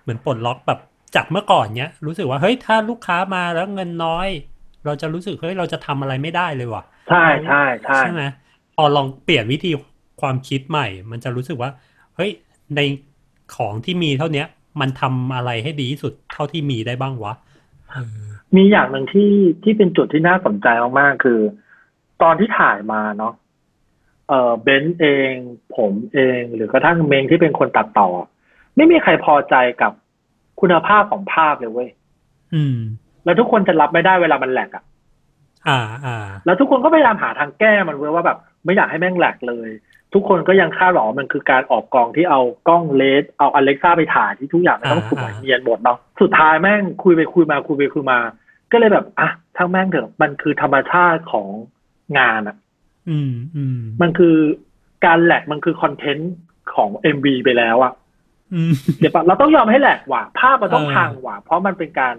เหมือนปลดล็อกแบบจากเมื่อก่อนเนี้ย รู้สึกว่าเฮ้ยถ้าลูกค้ามาแล้วเงินน้อย เราจะรู้สึกเฮ้ยเราจะทำอะไรไม่ได้เลยว่ะ ใช่ใช่ใช่ใช่ไหมพอลองเปลี่ยนวิธีความคิดใหม่ มันจะรู้สึกว่าเฮ้ยในของที่มีเท่าเนี้ย มันทำอะไรให้ดีที่สุดเท่าที่มีได้บ้างวะเออมีอย่างหนึ่งที่ที่เป็นจุดที่น่าสนใจมากๆคือ ตอนที่ถ่ายมาเนาะ เออเบนซ์เอง ผมเอง หรือกระทั่งเมงที่เป็นคนตัดต่อ ไม่มีใครพอใจกับคุณภาพของภาพเลยเว้ยอืม แล้วทุกคนจะรับไม่ได้เวลามันแหลกอะอ่าอ่า แล้วทุกคนก็พยายามหาทางแก้มันเว้ยว่าแบบ ไม่อยากให้แม่งแหลกเลย ทุกคนก็ยังคาดหวังว่ามันคือการออกกองที่เอากล้องเลสเอาอเล็กซ่าไปถ่ายที่ทุกอย่างมันต้องสวยเนียนหมดเนาะสุดท้ายแม่งคุยไปคุยมาคุยไปคุยมา ก็เลยแบบอะทั้งแม่งเถอะมันคือธรรมชาติของงานอะ อืมอืมมันคือการแหลกมันคือคอนเทนต์ของเอ็มบีไปแล้วอะอืมเดี๋ยวปะเราต้องยอมให้แหลกว่ะภาพมันต้องเออพังว่ะเพราะมันเป็นการ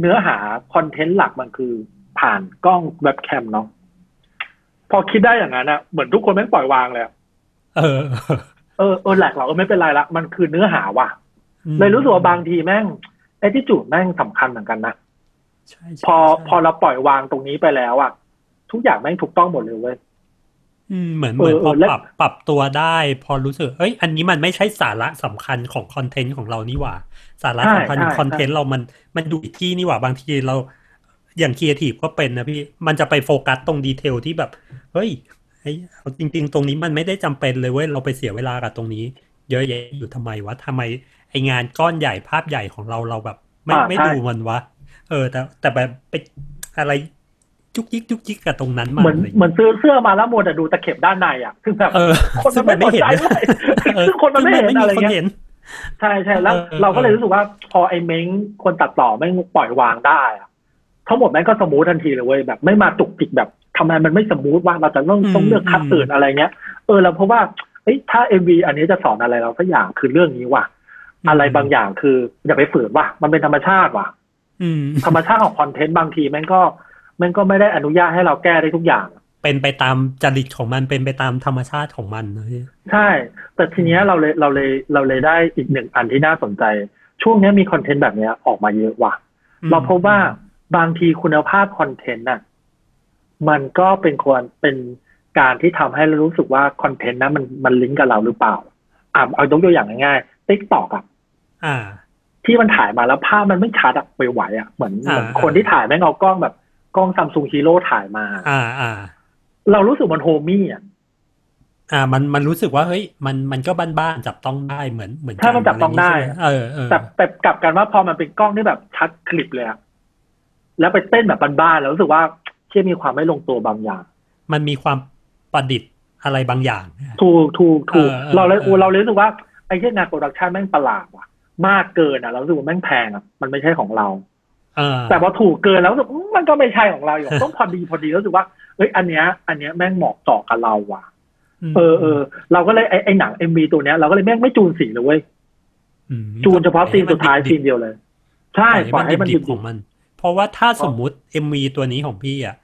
เนื้อหาคอนเทนต์หลักมันคือผ่านกล้องเว็บแคมเนาะพอคิดได้อย่างนั้นอะเหมือนทุกคนแม่งปล่อยวางเลยอะเออ เออเออแหลกเหรอเออไม่เป็นไรละมันคือเนื้อหาว่ะมเลยรู้สึกว่าบางทีแม่งไอ้ที่จุดแม่งสำคัญเหมือนกันนะใช่ใช่พอใช่พอเราปล่อยวางตรงนี้ไปแล้วอะทุกอย่างแม่งถูกต้องหมดเลยเว้ยอืม เหมือนเหมือนเออพอเออและปรับปรับตัวได้ พอรู้สึก เอ้ย อันนี้มันไม่ใช่สาระสำคัญของคอนเทนต์ของเรานี่หว่า สาระสำคัญของ content เรามันมันอยู่อีกที่นี่หว่าบางทีเรา อย่างครีเอทีฟก็เป็นนะพี่มันจะไปโฟกัสตรง detail ที่แบบ เฮ้ยไอ้เอาจริง ๆ ตรงนี้มันไม่ได้จำเป็นเลยเว้ยเราไปเสียเวลากับตรงนี้ เยอะแยะอยู่ทำไมวะทำไมไอ้งานก้อนใหญ่ภาพใหญ่ของเราเราแบบ ไม่อ่าไม่ใช่ดูมันวะเออ แต่แต่แบบไปอะไร จุกยิกจุกยิกกับตรงนั้นมาเหมือนอะไรอย่างเหมืเงี้ยอนซื้อเสื้อมาแล้วมัวแต่ดูตะเข็บด้านในอะซึ่งแบบเออคนมันไม่สนใจเลยซึ่งคนมันไม่เห็นอะไรซึ่งเงี้ยม่มีคนเห็นใช่ใช่แล้วเออเออเราก็เลยรู้สึกว่าพอไอ้เม้งคนตัดต่อแม่งปล่อยวางได้อะทั้งหมดแม่งก็ smooth ทันทีเลยเว้ยแบบไม่มาจุกจิกแบบทำไมมันไม่ smooth ว่ะเราจะต้องต้องเลือก cut อื่นอะไรเงี้ยเออแล้วเพราะว่าเอ้ยถ้า MV อันนี้จะสอนอะไรเราสักอย่างคือเรื่องนี้ว่ะอะไรบางอย่างคืออย่าไปฝืนว่ะมันเป็นธรรมชาติว่ะอืมธรรมชาติของคอนเทนต์บางทีแม่งก็แม่งก็ไม่ได้อนุญาตให้เราแก้ได้ทุกอย่าง เป็นไปตามจริตของมันเป็นไปตามธรรมชาติของมันนะพี่ใช่ แต่ทีเนี้ยเราเลยเราเลยเราเลยได้อีกหนึ่งอันที่น่าสนใจ ช่วงเนี้ยมีคอนเทนต์แบบเนี้ยออกมาเยอะว่ะเราพบว่าบางทีคุณภาพคอนเทนต์น่ะมันก็เป็นควรเป็นการที่ทำให้เรารู้สึกว่าคอนเทนต์นั้นมันมันลิงก์กับเราหรือเปล่าอะเอายกตัวอย่างง่ายๆ TikTok อะอ่าที่มันถ่ายมาแล้วภาพมันไม่ชัดอะไปไหวอะเหมือนอ่าเหมือนคนที่ถ่ายแม่งเอากล้องแบบ กล้อง Samsung Hero ถ่ายมา อ่าอ่าเรารู้สึกมัน homey อะอ่า มันมันรู้สึกว่าเฮ้ยมันมันก็บ้านๆจับต้องได้เหมือนเหมือนถ้ามันจับต้องได้อะไรอย่างนี้ใช่หมเออเออแต่แต่กลับกันว่าพอมันเป็นกล้องที่แบบชัดกริบเลยอะแล้วไปเต้นแบบบ้านๆแล้วรู้สึกว่าเชื่อมีความไม่ลงตัวบางอย่าง มันมีความประดิษฐ์อะไรบางอย่าง ถูกถูกถูกเออเออเราเลยเออเราเลยรู้สึกว่าไอ้ที่งานโปรดักชันแม่งประหลาดว่ะ มากเกินอะ เรารู้สึกว่าแม่งแพงอะ มันไม่ใช่ของเราเออ แต่พอถูกเกินแล้วรู้สึกอืมมันก็ไม่ใช่ของเราอยู่ต้องพอดีพอดีรู้สึกว่าเอ้ยอันเนี้ย อันเนี้ยแม่งเหมาะเจาะกับเราว่ะมเออเออเราก็เลยไอ้ไอ้หนังเอ็มบีตัวเนี้ยเราก็เลยแม่งไม่จูนสีเลยเว้ยอืมจูนเฉพาะซีนสุดท้ายให้ซีมันเดียวเลย ใช่ดิบๆปล่อยให้มันดิดิบบๆของมัน เพราะว่าถ้าสมมุติ MV ตัวนี้ของพี่อะ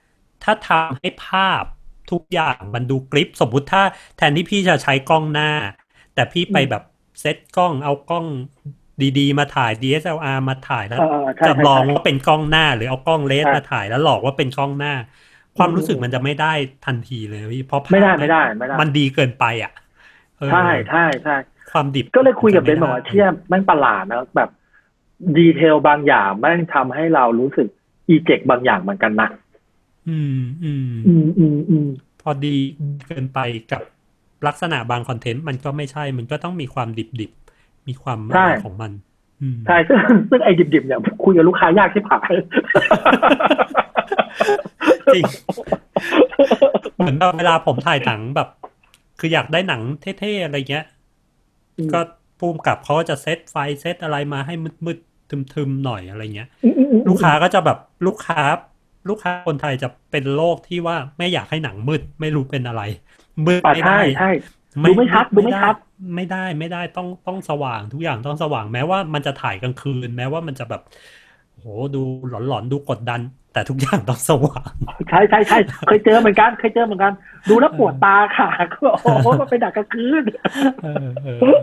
ถ้าทำให้ภาพทุกอย่างมันดูกริป สมมุติถ้าแทนที่พี่จะใช้กล้องหน้า แต่พี่ไปแบบเซตกล้องเอากล้อง ดีๆ มาถ่าย DSLR มาถ่ายแล้วเออใช่จะใช่ลองใช่ว่าเป็นกล้องหน้า หรือเอากล้องเลนส์ใช่มาถ่ายแล้วหลอกว่าเป็นกล้องหน้า ความอืมรู้สึกมันจะไม่ได้ทันทีเลยพี่เพราะภาพไม่ได้ไม่ได้ไม่ได้ มันดีเกินไปอะเออใช่ใช่ใช่ความดิบก็เลยคุยกับเบนจะบไม่อกว่าได้เชี่ยแม่งประหลาดนะแบบดีเทลบางอย่างแม่งทำให้เรารู้สึกอีเจกบางอย่างเหมือนกันนะอืมอืมอืมอืมอืมพอดีเกินไปกับลักษณะบางคอนเทนต์มันก็ไม่ใช่ มันก็ต้องมีความดิบดิบๆ มีความใช่อะไรของมันอืมใช่ซึ่งซึ่งไอ้ดิบๆเนี่ยคุยกับลูกค้ายากที่ผ่านจริงเหมือนแบบเวลาผมถ่ายหนังแบบ คืออยากได้หนังเท่ๆอะไรเงี้ยอืมผู้กำกับเขาก็จะเซตไฟเซตอะไรมาให้มืดๆทึมๆหน่อยอะไรเงี้ยอืมอืมอืมลูกค้าก็จะแบบลูกค้า ลูกค้าคนไทยจะเป็นโรคที่ว่าไม่อยากให้หนังมืด ไม่รู้เป็นอะไรมืดอะไม่ใช่ได้ใช่ ดูไม่ชัดดูไม่ชัดไม่ได้ไม่ได้ต้องต้องสว่างทุกอย่างต้องสว่างแม้ว่ามันจะถ่ายกลางคืน แม้ว่ามันจะแบบโหดูหลอนๆดูกดดัน แต่ทุกอย่างต้องสว่างใช่ใช่ใช่เคยเจอเหมือนกันเคยเจอเหมือนกัน ดูแล้วปวดตาค่ะก็บอกโอ้โหมันเป็นฉากกลางคืนเออเออเออ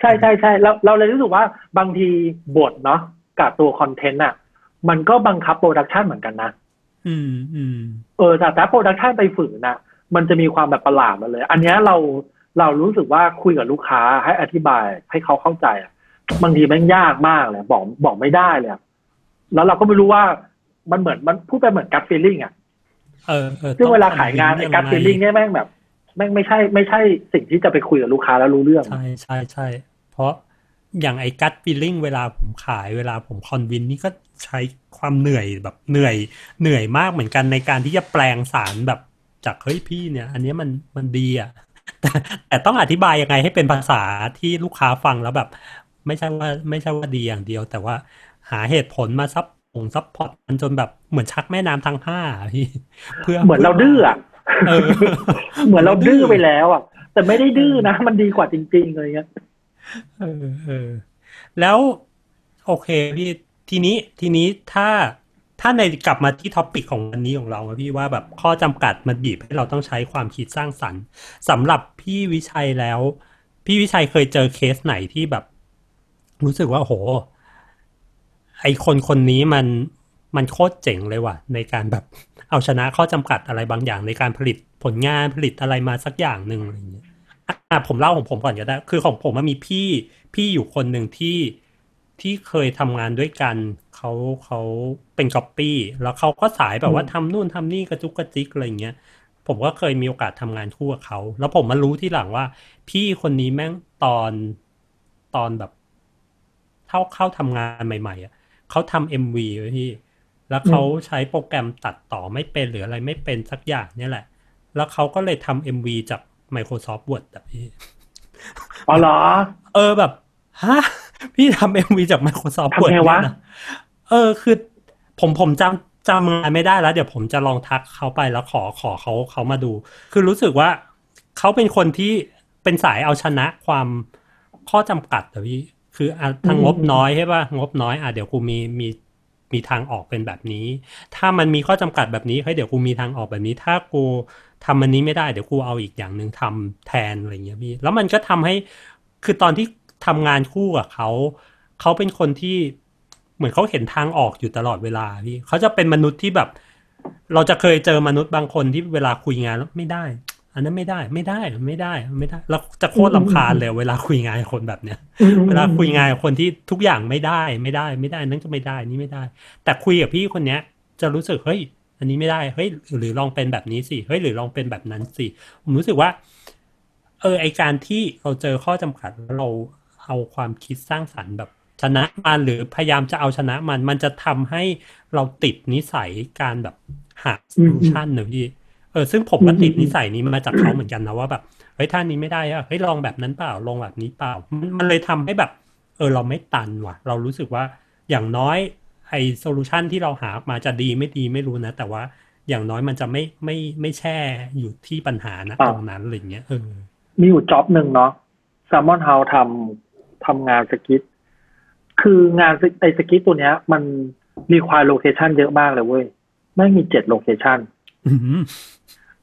ใช่ใช่ใช่เราเราเลยรู้สึกว่าบางทีบทเนาะกับตัวคอนเทนต์อะ มันก็บังคับโปรดักชันเหมือนกันนะอืมอืมเออแต่ถ้าโปรดักชันไปฝืนน่ะ มันจะมีความแบบประหลาดมาเลย อันเนี้ยเราเรารู้สึกว่าคุยกับลูกค้าให้อธิบายให้เขาเข้าใจอะบางทีแม่งยากมากเลยบอกบอกไม่ได้เลยอะแล้วเราก็ไม่รู้ว่ามันเหมือนมันพูดไปเหมือนกั t ฟีลลิ่งอะเออเออซึ่งตอนเวลาขายงานทำไอ้ยักั t ไฟีลลิ่งเนี่ยแม่งแบบแม่งไม่ใช่ไม่ใช่สิ่งที่จะไปคุยกับลูกค้าแล้วรู้เรื่อง ใช่ใช่ใช่เพราะอย่างไอ้กั t ฟีลลิ่งเวลาผมขายเวลาผม convince นี่ก็ใช้ความเหนื่อยแบบเหนื่อยเหนื่อยมากเหมือนกันในการที่จะแปลงสารแบบ จากเฮ้ยพี่เนี่ย อันเนี้ยมันมันดีอะแต่แต่ต้องอธิบายยังไงให้เป็นภาษาที่ลูกค้าฟังแล้วแบบ ไม่ใช่ว่าไม่ใช่ว่าดีอย่างเดียว แต่ว่าหาเหตุผลมาซับองซับพอร์ตมันจนแบบเหมือนชักแม่น้ำทั้งห้าอะพี่เพื่อเหมือนเราดื้ออะเออเหมือนเราดื้อไปแล้วอะ แต่ไม่ได้ดื้อนะ มันดีกว่าจริงๆเลยเงี้ยเออเออแล้ว โอเคพี่ทีนี้ทีนี้ถ้า ถ้าในกลับมาที่ท็อปิกของวันนี้ของเราพี่ว่าแบบข้อจำกัดมันบีบให้เราต้องใช้ความคิดสร้างสรรค์สำหรับพี่วิชัยแล้ว พี่วิชัยเคยเจอเคสไหนที่แบบ รู้สึกว่าโห ไอคนคนนี้มันมันโคตรเจ๋งเลยว่ะ ในการแบบเอาชนะข้อจำกัดอะไรบางอย่างในการผลิตผลงานผลิตอะไรมาสักอย่างหนึ่งอะไรอย่างเงี้ยอะผมเล่าของผมก่อนก็ได้ คือของผมมันมีพี่พี่อยู่คนหนึ่งที่ที่เคยทำงานด้วยกัน เขาเขาเป็นก๊อปปี้แล้วเขาก็สายแบบว่าทำนู่นทำนี่กระจุกกระจิกอะไรอย่างเงี้ยผมก็เคยมีโอกาสทำงานคู่กับเขา แล้วผมมารู้ทีหลังว่า พี่คนนี้แม่งตอนตอนแบบเข้าเข้าทำงานใหม่ ๆอะเขาทำ MV ไว้พี่ แล้วเขาใช้โปรแกรมตัดต่อไม่เป็นหรืออะไรไม่เป็นสักอย่างเนี่ยแหละ แล้วเขาก็เลยทำเอ็มวีจาก Microsoft Word อะพี่อ๋อเหรอ เออแบบฮะพี่ทำเอ็มวีจาก Microsoft ทำ Word ไงวะ เนี่ยนะเออคือผมผมจำจำงานไม่ได้แล้ว เดี๋ยวผมจะลองทักเขาไปแล้วขอขอเขาเขามาดู คือรู้สึกว่าเขาเป็นคนที่เป็นสายเอาชนะความข้อจำกัดอะพี่คืออะทางงบน้อยใช่ป่ะงบน้อยอะเดี๋ยวกูมีมีมีทางออกเป็นแบบนี้ ถ้ามันมีข้อจำกัดแบบนี้เฮ้ยเดี๋ยวกูมีทางออกแบบนี้ ถ้ากูทำอันนี้ไม่ได้เดี๋ยวกูเอาอีกอย่างหนึ่งทำแทนอะไรเงี้ยพี่แล้วมันก็ทำให้คือตอนที่ทำงานคู่กับเขาเขาเป็นคนที่ เหมือนเขาเห็นทางออกอยู่ตลอดเวลาพี่เขาจะเป็นมนุษย์ที่แบบ เราจะเคยเจอมนุษย์บางคนที่เวลาคุยงานแล้วไม่ได้ อันนั้นไม่ได้ไม่ได้ไม่ได้ไม่ได้แล้วจะโคตรลำคาญเลยเวลาคุยงานคนแบบเนี้ย เวลาคุยงานคนที่ทุกอย่างไม่ได้ไม่ได้ไม่ได้นั่นก็ไม่ได้นี่ไม่ได้ แต่คุยกับพี่คนเนี้ย จะรู้สึกเฮ้ยอันนี้ไม่ได้เฮ้ยหรือลองเป็นแบบนี้สิเฮ้ยหรือลองเป็นแบบนั้นสิผมรู้สึกว่า เออไอการที่เราเจอข้อจำกัดแล้วเราเอาความคิดสร้างสรรค์แบบ ชนะมันหรือพยายามจะเอาชนะมัน มันจะทำให้เราติดนิสัยการแบบหา solution เนอะพี่เออซึ่งผมก็ติดนิสัยนี้มาจากเขาเหมือนกันนะว่าแบบเฮ้ยท่านี้ไม่ได้อะเฮ้ยลองแบบนั้นเปล่าลองแบบนี้เปล่า มันมันเลยทำให้แบบ เออเราไม่ตันว่ะ เรารู้สึกว่าอย่างน้อยไอ solution ที่เราหาออกมาจะดีไม่ดีไม่รู้นะ แต่ว่าอย่างน้อยมันจะไม่ไม่ไม่แช่อยู่ที่ปัญหานะอ่าตรงนั้นอะไรเงี้ยเออมีอยู่ job หนึ่งเนาะ Salmon House ทำทำงาน skit คืองานไอ skit ตัวเนี้ย มัน require location เยอะมากเลยเว้ย ไม่มีเจ็ด location อืม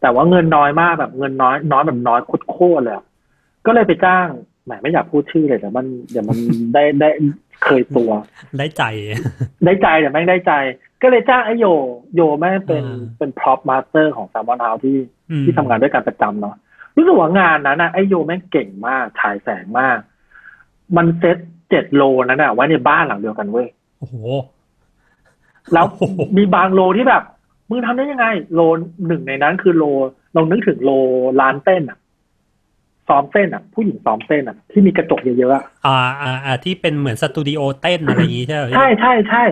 แต่ว่าเงินน้อยมากแบบเงินน้อยน้อยแบบน้อยโคตรๆเลยอะก็เลยไปจ้างแหมไม่อยากพูดชื่อเลยแต่มันเดี๋ยวมันได้ได้เคยตัว ได้ใจ ได้ใจแต่แม่งได้ใจ ก็เลยจ้างไอโย โยแม่งเป็นอ่าเป็น prop master ของ Salmon House ที่อืมที่ทำงานด้วยกันประจำเนาะรู้สึกว่างานนั้นนะไอโยแม่งเก่งมากฉายแสงมาก มันเซ็ต เจ็ดโลนั้นอะไว้ในบ้านหลังเดียวกันเว้ยโอ้โหแล้วโอ้โหมีบางโลที่แบบมึงทำได้ยังไง โลหนึ่งในนั้นคือโลลองนึกถึงโลร้านเต้นอะซ้อมเต้นอะผู้หญิงซ้อมเต้นอะที่มีกระจกเยอะๆอะอ่าอ่าอ่าที่เป็นเหมือนสตูดิโอเต้นอะไรอย่างงี้ใช่ไหมใช่ใช่ใช่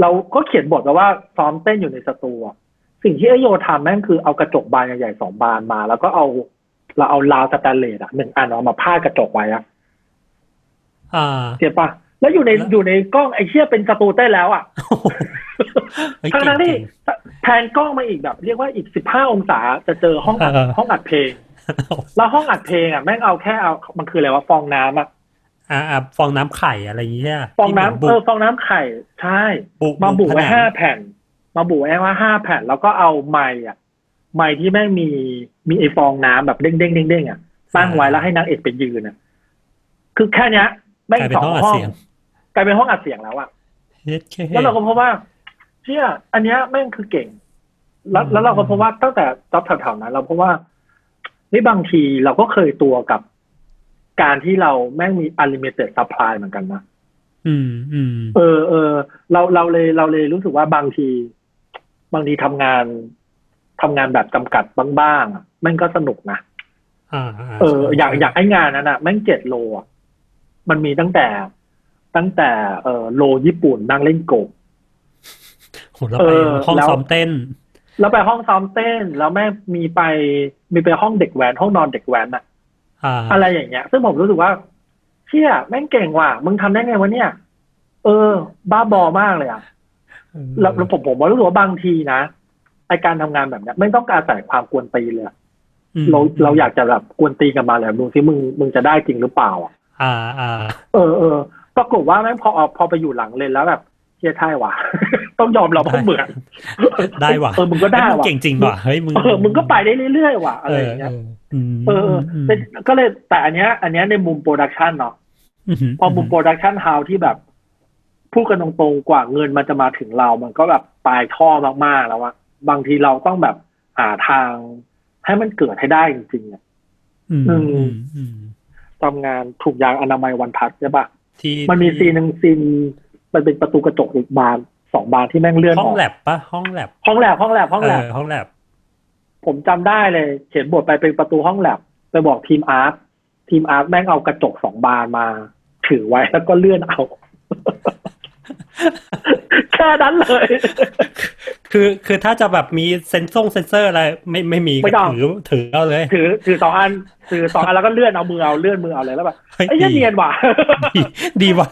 เราก็เขียนบทไว้ว่าซ้อมเต้นอยู่ในสตูอะสิ่งที่ไอโยทำแม่งคือเอากระจกบานใหญ่ๆสองบานมา แล้วก็เอา เราเอาราวสแตนเลสอะหนึ่งอันเอามาพาดกระจกไว้อะอ่า เห็นปะแล้วอยู่ในแล้วอยู่ในกล้องไอเชี่ยเป็นสตูเต้นแล้วอะเฮ้ยทั้งนั้นเก่ที่งแพนกล้องมาอีกแบบ เรียกว่าอีกสิบห้าองศาจะเจอห้องอัดเออห้องอัดเพลงๆแล้วห้องอัดเพลงอะแม่งเอาแค่เอามันคืออะไรวะฟองน้ำอะอ่าอ่าฟองน้ำไข่อะไรอย่างเงี้ยฟองน้ำที่เอหมือฟองน้ำไข่ ใช่บุกมาบุผไว้นังห้าแผ่น มาบุไว้ว่าห้าแผ่น แล้วก็เอาไม้อะไม้ที่แม่งมีมีไอฟองน้ำแบบเด้งเด้งเด้งเด้งๆอะตั้งไว้แล้วให้นางเอกไปยืนอะคือแค่เนี้ย แม่งกลายเป็นสองห้องอัดห้องเสียงกลายเป็นห้องอัดเสียงแล้วอะเฮ็ดแค่แล้วเราก็พบว่าเชี่ยอันเนี้ยแม่งคือเก่ง แล้วอืมแล้วเราก็พบว่าตั้งแต่จ็อบแถวๆนั้น เราพบว่านี่บางทีเราก็เคยตัวกับการที่เราแม่งมี unlimited supply เหมือนกันนะอืมอืมเออเออเราเราเลยเราเลยรู้สึกว่าบางที บางทีทำงานทำงานแบบจำกัดบ้างๆอะแม่งก็สนุกนะอ่าเออ อยากอยากให้งานนั้นอะ แม่งเจ็ดโลอะ มันมีตั้งแต่ ตั้งแต่เออโลญี่ปุ่นนั่งเล่นโกบโหเราเอไปอห้องแล้วซ้อมเต้น แล้วไปห้องซ้อมเต้น แล้วแม่งมีไปมีไปห้องเด็กแว้นห้องนอนเด็กแว้นอะอ่าอะไรอย่างเงี้ย ซึ่งผมรู้สึกว่าเชี่ยแม่งเก่งว่ะมึงทำได้ไงวะเนี่ย เออ บ้าบอมากเลยอะแล้วแล้วผมผมว่ารู้สึกว่าบางทีนะไอการทำงานแบบเนี้ยไม่ต้องการใส่ความกวนตีนเลยอะอืมเราเราอยากจะแบบกวนตีนกันมาแหละดูซิมึงมึงจะได้จริงหรือเปล่าอะ อ่าอ่าเออเออปรากฏว่าแม่งพอพอไปอยู่หลังเลนส์แล้วแบบเชี่ยท่ายว่ะ ต้องยอมเราเพราะเหมือนได้ว่ะเออมึงก็ได้เฮ้ยมึงว่ะเก่งจริงว่ะเฮ้ยมึงเออมึงก็ไปได้เรื่อยๆว่ะอะไรอย่างเงี้ยเออเออเออแต่ก็เลยแต่อันเนี้ย อันเนี้ยในมุมโปรดักชันเนาะพอมุม production house ที่แบบพูดกันตรงๆกว่าเงินมันจะมาถึงเรา มันก็แบบปลายท่อมากๆแล้วอะบางทีเราต้องแบบหาทางให้มันเกิดให้ได้จริงๆอะอืมอืมอืมอืม ทำงานถูกยางอนามัยวันทัดใช่ปะที่มันมีซีนหนึ่งซีนมันเป็นประตูกระจกอีกบานสองบานที่แม่งเลื่อนห้อองอกแลบปะห้องแลบห้องแลบห้องแลบห้องแลบเออห้องแลบผมจำได้เลย เขียนบทไปเป็นประตูห้องแลบไปบอกทีมอาร์ตทีมอาร์ตแม่งเอากระจกสองบานมา ถือไว้แล้วก็เลื่อนเอาแค่นั้นเลย คือคือถ้าจะแบบมีเซนซ่งเซนเซอร์อะไรไม่ไม่มีไม่ก็ต้องถือถือเอาเลย ถือถือสองอันถือสองอันแล้วก็เลื่อนเอามือเอาเลื่อนมือเอาเลยแล้วแบบเฮ้ยไอ้เหี้ยดีเนียนว่ะดีดีว่ะ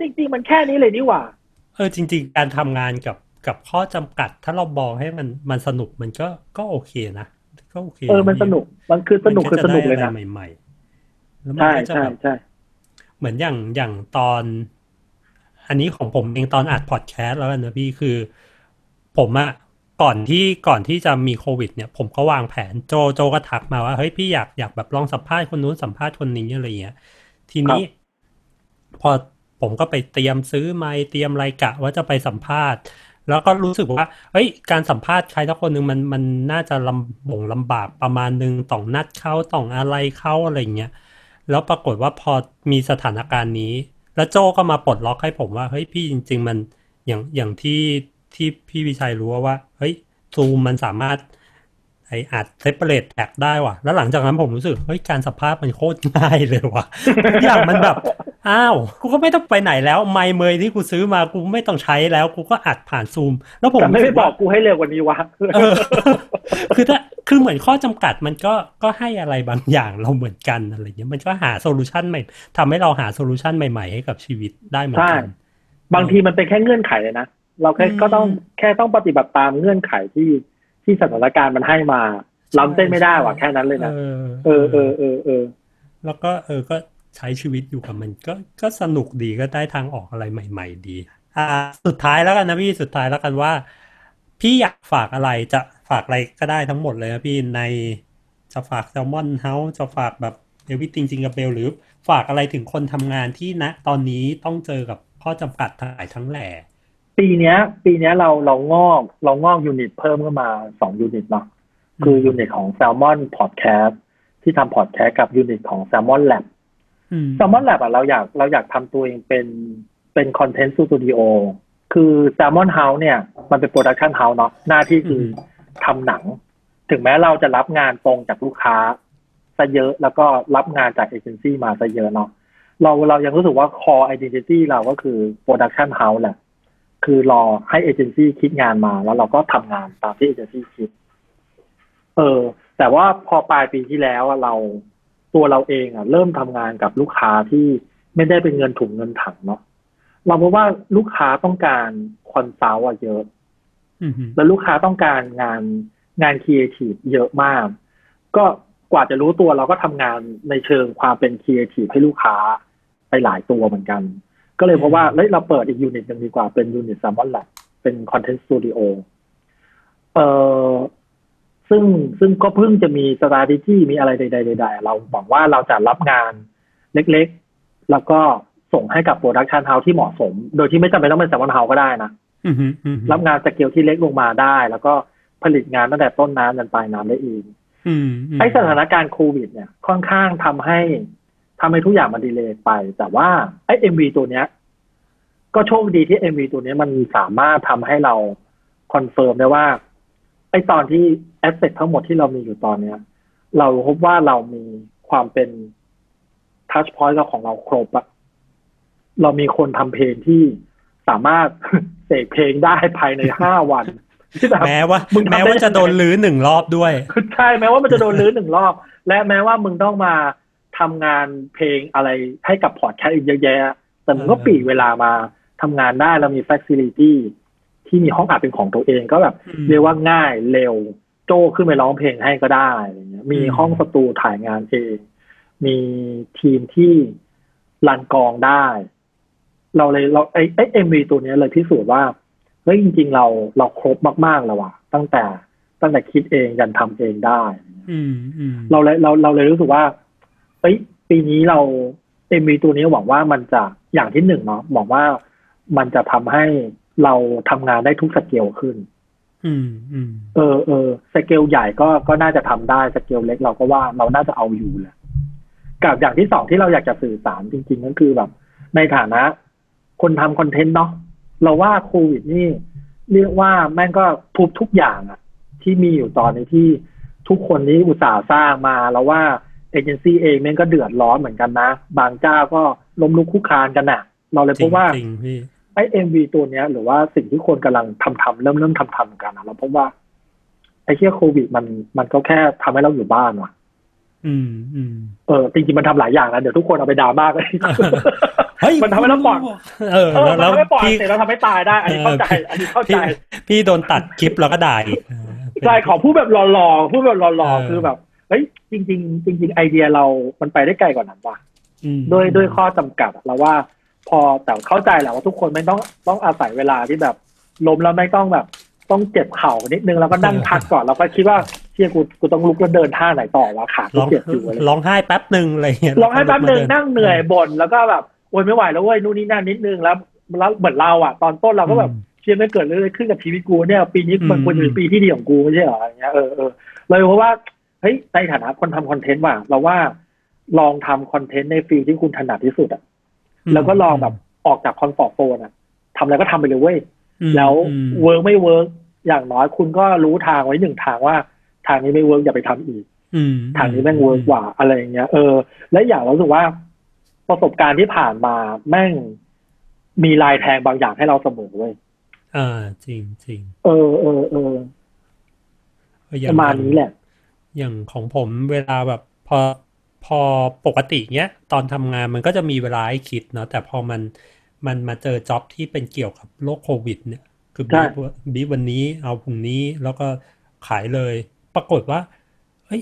จริงๆมันแค่นี้เลยนี่หว่าเออจริง ๆ การทำงานกับกับข้อจำกัด ถ้าเรามองให้มันมันสนุกมันก็ก็โอเคนะก็โอเคเออมันสนุกมันคือสนุกคือสนุกเลยนะมัจได้อะไรใหม่ๆแล้วมันใช่ก็จะใช่แบบใช่เหมือนอย่างอย่างตอน อันนี้ของผมเองตอนอัดพอดแคสต์แล้วกันนะพี่คือ ผมอะก่อนที่ก่อนที่จะมีโควิด เนี่ย ผมก็วางแผนโจโจก็ทักมาว่าเฮ้ยพี่อยากอยากแบบลองสัมภาษณ์คนนู้นสัมภาษณ์คนนี้อะไรเงี้ย ทีนี้ พอผมก็ไปเตรียมซื้อไมค์เตรียมรายกะว่าจะไปสัมภาษณ์ แล้วก็รู้สึกว่าเฮ้ย การสัมภาษณ์ใครสักคนหนึ่งมันมันน่าจะลำบ่งลำบากประมาณหนึ่งต้องนัดเข้าต้องอะไรเข้าอะไรเงี้ยแล้วปรากฏว่าพอมีสถานการณ์นี้ แล้วโจก็มาปลดล็อกให้ผมว่าเฮ้ยพี่จริง ๆ มันอย่างอย่างที่ ที่พี่วิชัยรู้ว่าว่าเฮ้ยซูมมันสามารถไออัด separate track ได้ว่ะ แล้วหลังจากนั้นผมรู้สึก เฮ้ย การสัมภาษณ์มันโคตรง่ายเลยว่ะทุกอย่างมันแบบ อ้าว กูก็ไม่ต้องไปไหนแล้ว ไมค์เมยที่กูซื้อมา กูไม่ต้องใช้แล้ว กูก็อัดผ่านซูม แล้วผมแต่ไม่รู้ไปสึบอว่ากกูให้เร็วกว่านี้วะเออคือถ้า คือเหมือนข้อจำกัดมันก็ ก็ให้อะไรบางอย่างเราเหมือนกันอะไรเงี้ย มันก็หา solution ใหม่ทำให้เราหา solution ใหม่ ๆ ให้กับชีวิตได้เหมือนกันใช่บางทีมันเป็นแค่เงื่อนไขเลยนะ เราแค่อืมก็ต้องแค่ต้องปฏิบัติตามเงื่อนไขที่ที่สถานการณ์มันให้มาล้ำเส้นไม่ได้ว่ะแค่นั้นเลยนะเออเออเออเออเออแล้วก็เออก็ใช้ชีวิตอยู่กับมันก็ก็สนุกดีก็ได้ทางออกอะไรใหม่ ๆ ดี อ่า สุดท้ายแล้วกันนะพี่สุดท้ายแล้วกันว่า พี่อยากฝากอะไรจะฝากอะไรก็ได้ทั้งหมดเลยนะพี่ในจะฝากแซลมอนเฮาจะฝากแบบเอวิติงจิงกับเบลหรือฝากอะไรถึงคนทำงานที่ณตอนนี้ต้องเจอกับข้อจำกัดทั้งหลายทั้งแหล่ ปีเนี้ย ปีเนี้ยเราเรางอกเรางอกยูนิตเพิ่มขึ้นมาสอง unit เนาะคือ unit ของ Salmon Podcast ที่ทำพอดแคสต์กับ unit ของ Salmon Lab อืม Salmon Lab อะเราอยากเราอยากทำตัวเองเป็นเป็น content studio คือ Salmon House เนี่ยมันเป็น production house เนาะหน้าที่คืออทำหนัง ถึงแม้เราจะรับงานตรงจากลูกค้าซะเยอะแล้วก็รับงานจากเอเจนซี่มาซะเยอะเนาะเราเรายังรู้สึกว่า core identity เราก็คือ production house แหละ คือรอให้เอเจนซี่คิดงานมาแล้วเราก็ทำงานตามที่เอเจนซี่คิด เออ แต่ว่าพอปลายปีที่แล้วอะเราตัวเราเองอะเริ่มทำงานกับลูกค้าที่ไม่ได้เป็นเงินถุงเงินถังเนาะเราพบว่าลูกค้าต้องการ consult อะเยอะอืมอืมแล้วลูกค้าต้องการงานงานครีเอทีฟเยอะมาก ก็กว่าจะรู้ตัวเราก็ทำงานในเชิงความเป็นครีเอทีฟให้ลูกค้าไปหลายตัวเหมือนกัน ก็เลยเพราะว่าเฮ้ยเราเปิดอีกยูนิตหนึ่งดีกว่าเป็นยูนิต s ซมมอนแลบเป็นคอนเทนต์สตูดิโอเอ่อซึ่งซึ่งก็เพิ่งจะมี s t r a t e g y มีอะไรใดๆใดๆเราหวังว่าเราจะรับงานเล็กๆ แล้วก็ส่งให้กับ production house ที่เหมาะสม โดยที่ไม่จำเป็นต้องเป็น Salmon House ก็ได้นะอืมอืมอืมรับงานสเกลที่เล็กลงมาได้ แล้วก็ผลิตงานตั้งแต่ต้นน้ำจนปลายน้ำได้เองอืมมไอ้สถานการณ์โควิด เนี่ย ค่อนข้างทำให้ ทำให้ทุกอย่างมัน delay ไป แต่ว่าไอ้ MV ตัวเนี้ย ก็โชคดีที่ MV ตัวเนี้ยมันสามารถทำให้เรา confirm ได้ว่าไอ้ตอนที่ asset ทั้งหมดที่เรามีอยู่ตอนเนี้ย เราพบว่าเรามีความเป็น touchpoint ของเราครบอะเรามีคนทำเพลงที่สามารถเสกเพลงได้ภายในห้าวันที่แบบแม้ว่ามึงทำได้แม้ว่าจะโดนรื้อหนึ่งรอบด้วย ใช่แม้ว่ามันจะโดนรื้อหนึ่งรอบ และแม้ว่ามึงต้องมา ทำงานเพลงอะไรให้กับพอร์ตแคสต์อีกเยอะแยะ แต่มึงก็เออปลีกเวลามาทำงานได้แล้วมี f ฟ c i ลิตี้ที่มีห้องอัดเป็นของตัวเองก็แบบอืมเรียกว่าง่ายเร็ว โจ้ขึ้นไปร้องเพลงให้ก็ได้อะไรเงี้ยมีอืมห้อง stu ถ่ายงานเอง มีทีมที่ run กองได้ เราเลยเราไอ้ไอ้ MV ตัวเนี้ยเลยพิสูจน์ว่าเฮ้ยจริง ๆ เราเราครบมากๆแล้วว่ะตั้งแต่ตั้งแต่คิดเองยันทำเองได้อืมอืมเราเลยเราเราเลยรู้สึกว่า เอ้ยปีนี้เรา MV ตัวนี้หวังว่ามันจะอย่างที่หนึ่งเนาะหวังว่ามันจะทำให้เราทำงานได้ทุกสเกลขึ้น อืมอืมเออเออสเกลใหญ่ก็ก็น่าจะทำได้สเกลเล็กเราก็ว่าเราน่าจะเอาอยู่แหละกับอย่างที่สองที่เราอยากจะสื่อสารจริง ๆ ก็คือแบบ ในฐานะ คนทำคอนเทนต์เนาะเราว่าโควิดนี่ เรียกว่าแม่งก็ทุบทุกอย่างอะที่มีอยู่ตอนนี้ที่ทุกคนนี้อุตส่าห์สร้างมาแล้วว่า เอเจนซี่เองแม่งก็เดือดร้อนเหมือนกันนะ บางเจ้าก็ล้มลุกคลุกคลานกันอะเราเลยจพริบงว่าจริงพี่ไอ้เอ็มวีตัวเนี้ย หรือว่าสิ่งที่คนกำลังทำทำเริ่มเริ่มทำทำกันอะเราพบว่าไอ้เชี่ยโควิดมันมันก็แค่ทำให้เราอยู่บ้านว่ะ อืมอืมเออจริงๆมันทำหลายอย่างนะเดี๋ยวทุกคนเอาไปด่ามากเลยเฮ้ยมันทำให้เราปลอดเออเออแล้วมันแล้วทำให้ปลอดพี่เสร็จแล้วทำให้ตายได้ อันนี้เข้าใจ อันนี้เข้าใจ พี่พี่โดนตัดคลิปแล้วก็ด่าอีกเออเป็นใช่ขอพูดแบบหล่อๆพูดแบบหล่อเออๆคือแบบ เฮ้ยจริงๆจริงๆไอเดียเรา มันไปได้ไกลกว่านั้นว่ะอืมด้วยด้วยข้อจำกัดอะเราว่า พอแต่เข้าใจแหละว่าทุกคนไม่ต้องต้องอาศัยเวลาที่แบบล้มแล้วไม่ต้องแบบ ต้องเจ็บเข่านิดนึงแล้วก็นั่งพักก่อนแล้วก็คิดว่าเชี่ยกูกูต้องลุกแล้วเดินท่าไหนต่อวะขากูร้องเจ็บอยู่อะไรร้องไห้แป๊บหนึ่งอะไรเงี้ยร้องให้แป๊บหนึ่งล้วก็ลุกมาดินั่งเหนื่อยบ่นแล้วก็แบบโอยไม่ไหวแล้วเว้ยนู่นนี่นั่นนิดนึงแล้วแล้วเหมือนเราอะ ตอนต้นเราก็แบบอืมเชื่อไม่เกิดเรื่องอะไรขึ้นกับชีวิตกูเนี่ย ปีนี้มันอืมควรจะเป็นปีที่ดีของกูไม่ใช่เหรออะไรเงี้ยเออเออเลยเพราะว่า เฮ้ยในฐานะคนทำคอนเทนต์ว่ะเราว่าลองทำคอนเทนต์ในฟิลที่คุณถนัดที่สุดอะแล้วก็ลองแบบออกจาก comfort zone อะทำอะไรก็ทำไปเลยเว้ยอืมแล้วอืม work ไม่ work อย่างน้อยคุณก็รู้ทางไว้หนึ่งทางว่า ทางนี้ไม่ work อย่าไปทำอีกอืมทางนี้แม่ง work กว่าอะไรอย่างเงี้ย เออ และอย่างเรารู้สึกว่าประสบการณ์ที่ผ่านมาแม่งมีลายแทงบางอย่างให้เราเสมอเว้ยอ่าจริงจริงเออเออเออเอออปย่างระมาณนี้แหละ อย่างของผมเวลาแบบพอพอปกติเนี้ยตอนทำงานมันก็จะมีเวลาให้คิดเนาะแต่พอมันมันมาเจอจ็อบที่เป็นเกี่ยวกับโรคโควิด เนี่ย คือบีบีวันนี้เอาพรุ่งนี้แล้วก็ขายเลย ปรากฏว่าเฮ้ย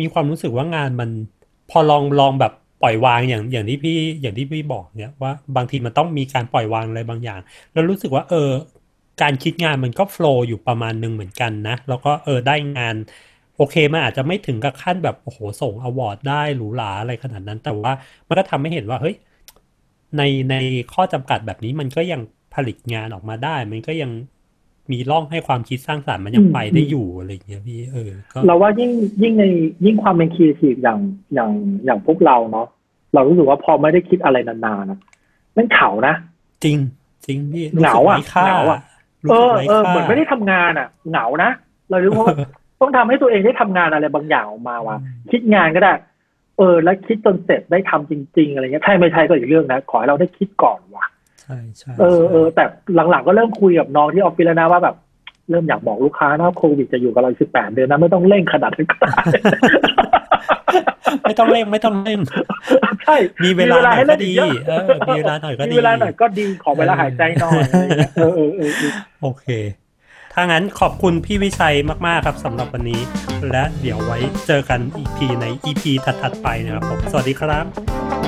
มีความรู้สึกว่างานมัน พอลองลองแบบปล่อยวางอย่างอย่างที่พี่อย่างที่พี่บอกเนี่ยว่าบางทีมันต้องมีการปล่อยวางอะไรบางอย่าง แล้วรู้สึกว่า เออ การคิดงานมันก็โฟล์อยู่ประมาณหนึ่งเหมือนกันนะ แล้วก็เออได้งาน โอเคมันอาจจะไม่ถึงกับขั้นแบบโอ้โหส่ง award ได้หรูหราอะไรขนาดนั้น แต่ว่ามันก็ทำให้เห็นว่าเฮ้ยในในข้อจำกัดแบบนี้มันก็ยังผลิตงานออกมาได้ มันก็ยังมีช่องให้ความคิดสร้างสรรค์มันยังอืมไปได้อยู่อะไรอย่างเงี้ยพี่เออก็เราว่ายิ่งยิ่งในยิ่งความเป็นครีเอทีฟอย่างอย่างอย่างพวกเราเนาะเรารู้สึกว่าพอไม่ได้คิดอะไรนานๆนะแม่งมันเฉานะจริง จริงพี่เหงาอะรู้สึกไร้ค่าเหงาอะรู้เอสึกอไร้เออค่าเหมือนไม่ได้ทำงานอะเหงานะเรารู้ว่า ต้องทำให้ตัวเองได้ทำงานอะไรบางอย่างออกมาว่ะคิดงานก็ได้ เออ แล้วคิดจนเสร็จได้ทำจริง ๆ อะไรเงี้ยใช่ไม่ใช่ก็อีกเรื่องนะขอให้เราได้คิดก่อนว่ะใช่ใช่เออใช่เออแต่หลังๆก็เริ่มคุยกับน้องที่ออฟฟิศแล้วนะว่าแบบเริ่มอยากบอกลูกค้านะโควิดจะอยู่กับเราสิบแปดเดือนนะไม่ต้องเร่งขนาดนั้นก็ได้ไม่ต้องเร่งไม่ต้องเร่งใช่มีเวลาหน่อยให้ก็เล่นดีกเยอะเออมีเวลาหน่อยก็ดีมีเวลาหน่อยก็ดีขอเวลาหายใจหน่อยอะไรเงี้ยเออเออเออเออโอเค ถ้างั้นขอบคุณพี่วิชัยมากๆครับสำหรับวันนี้ และเดี๋ยวไว้เจอกันอีกทีใน EP ถัดๆไปนะครับผมสวัสดีครับ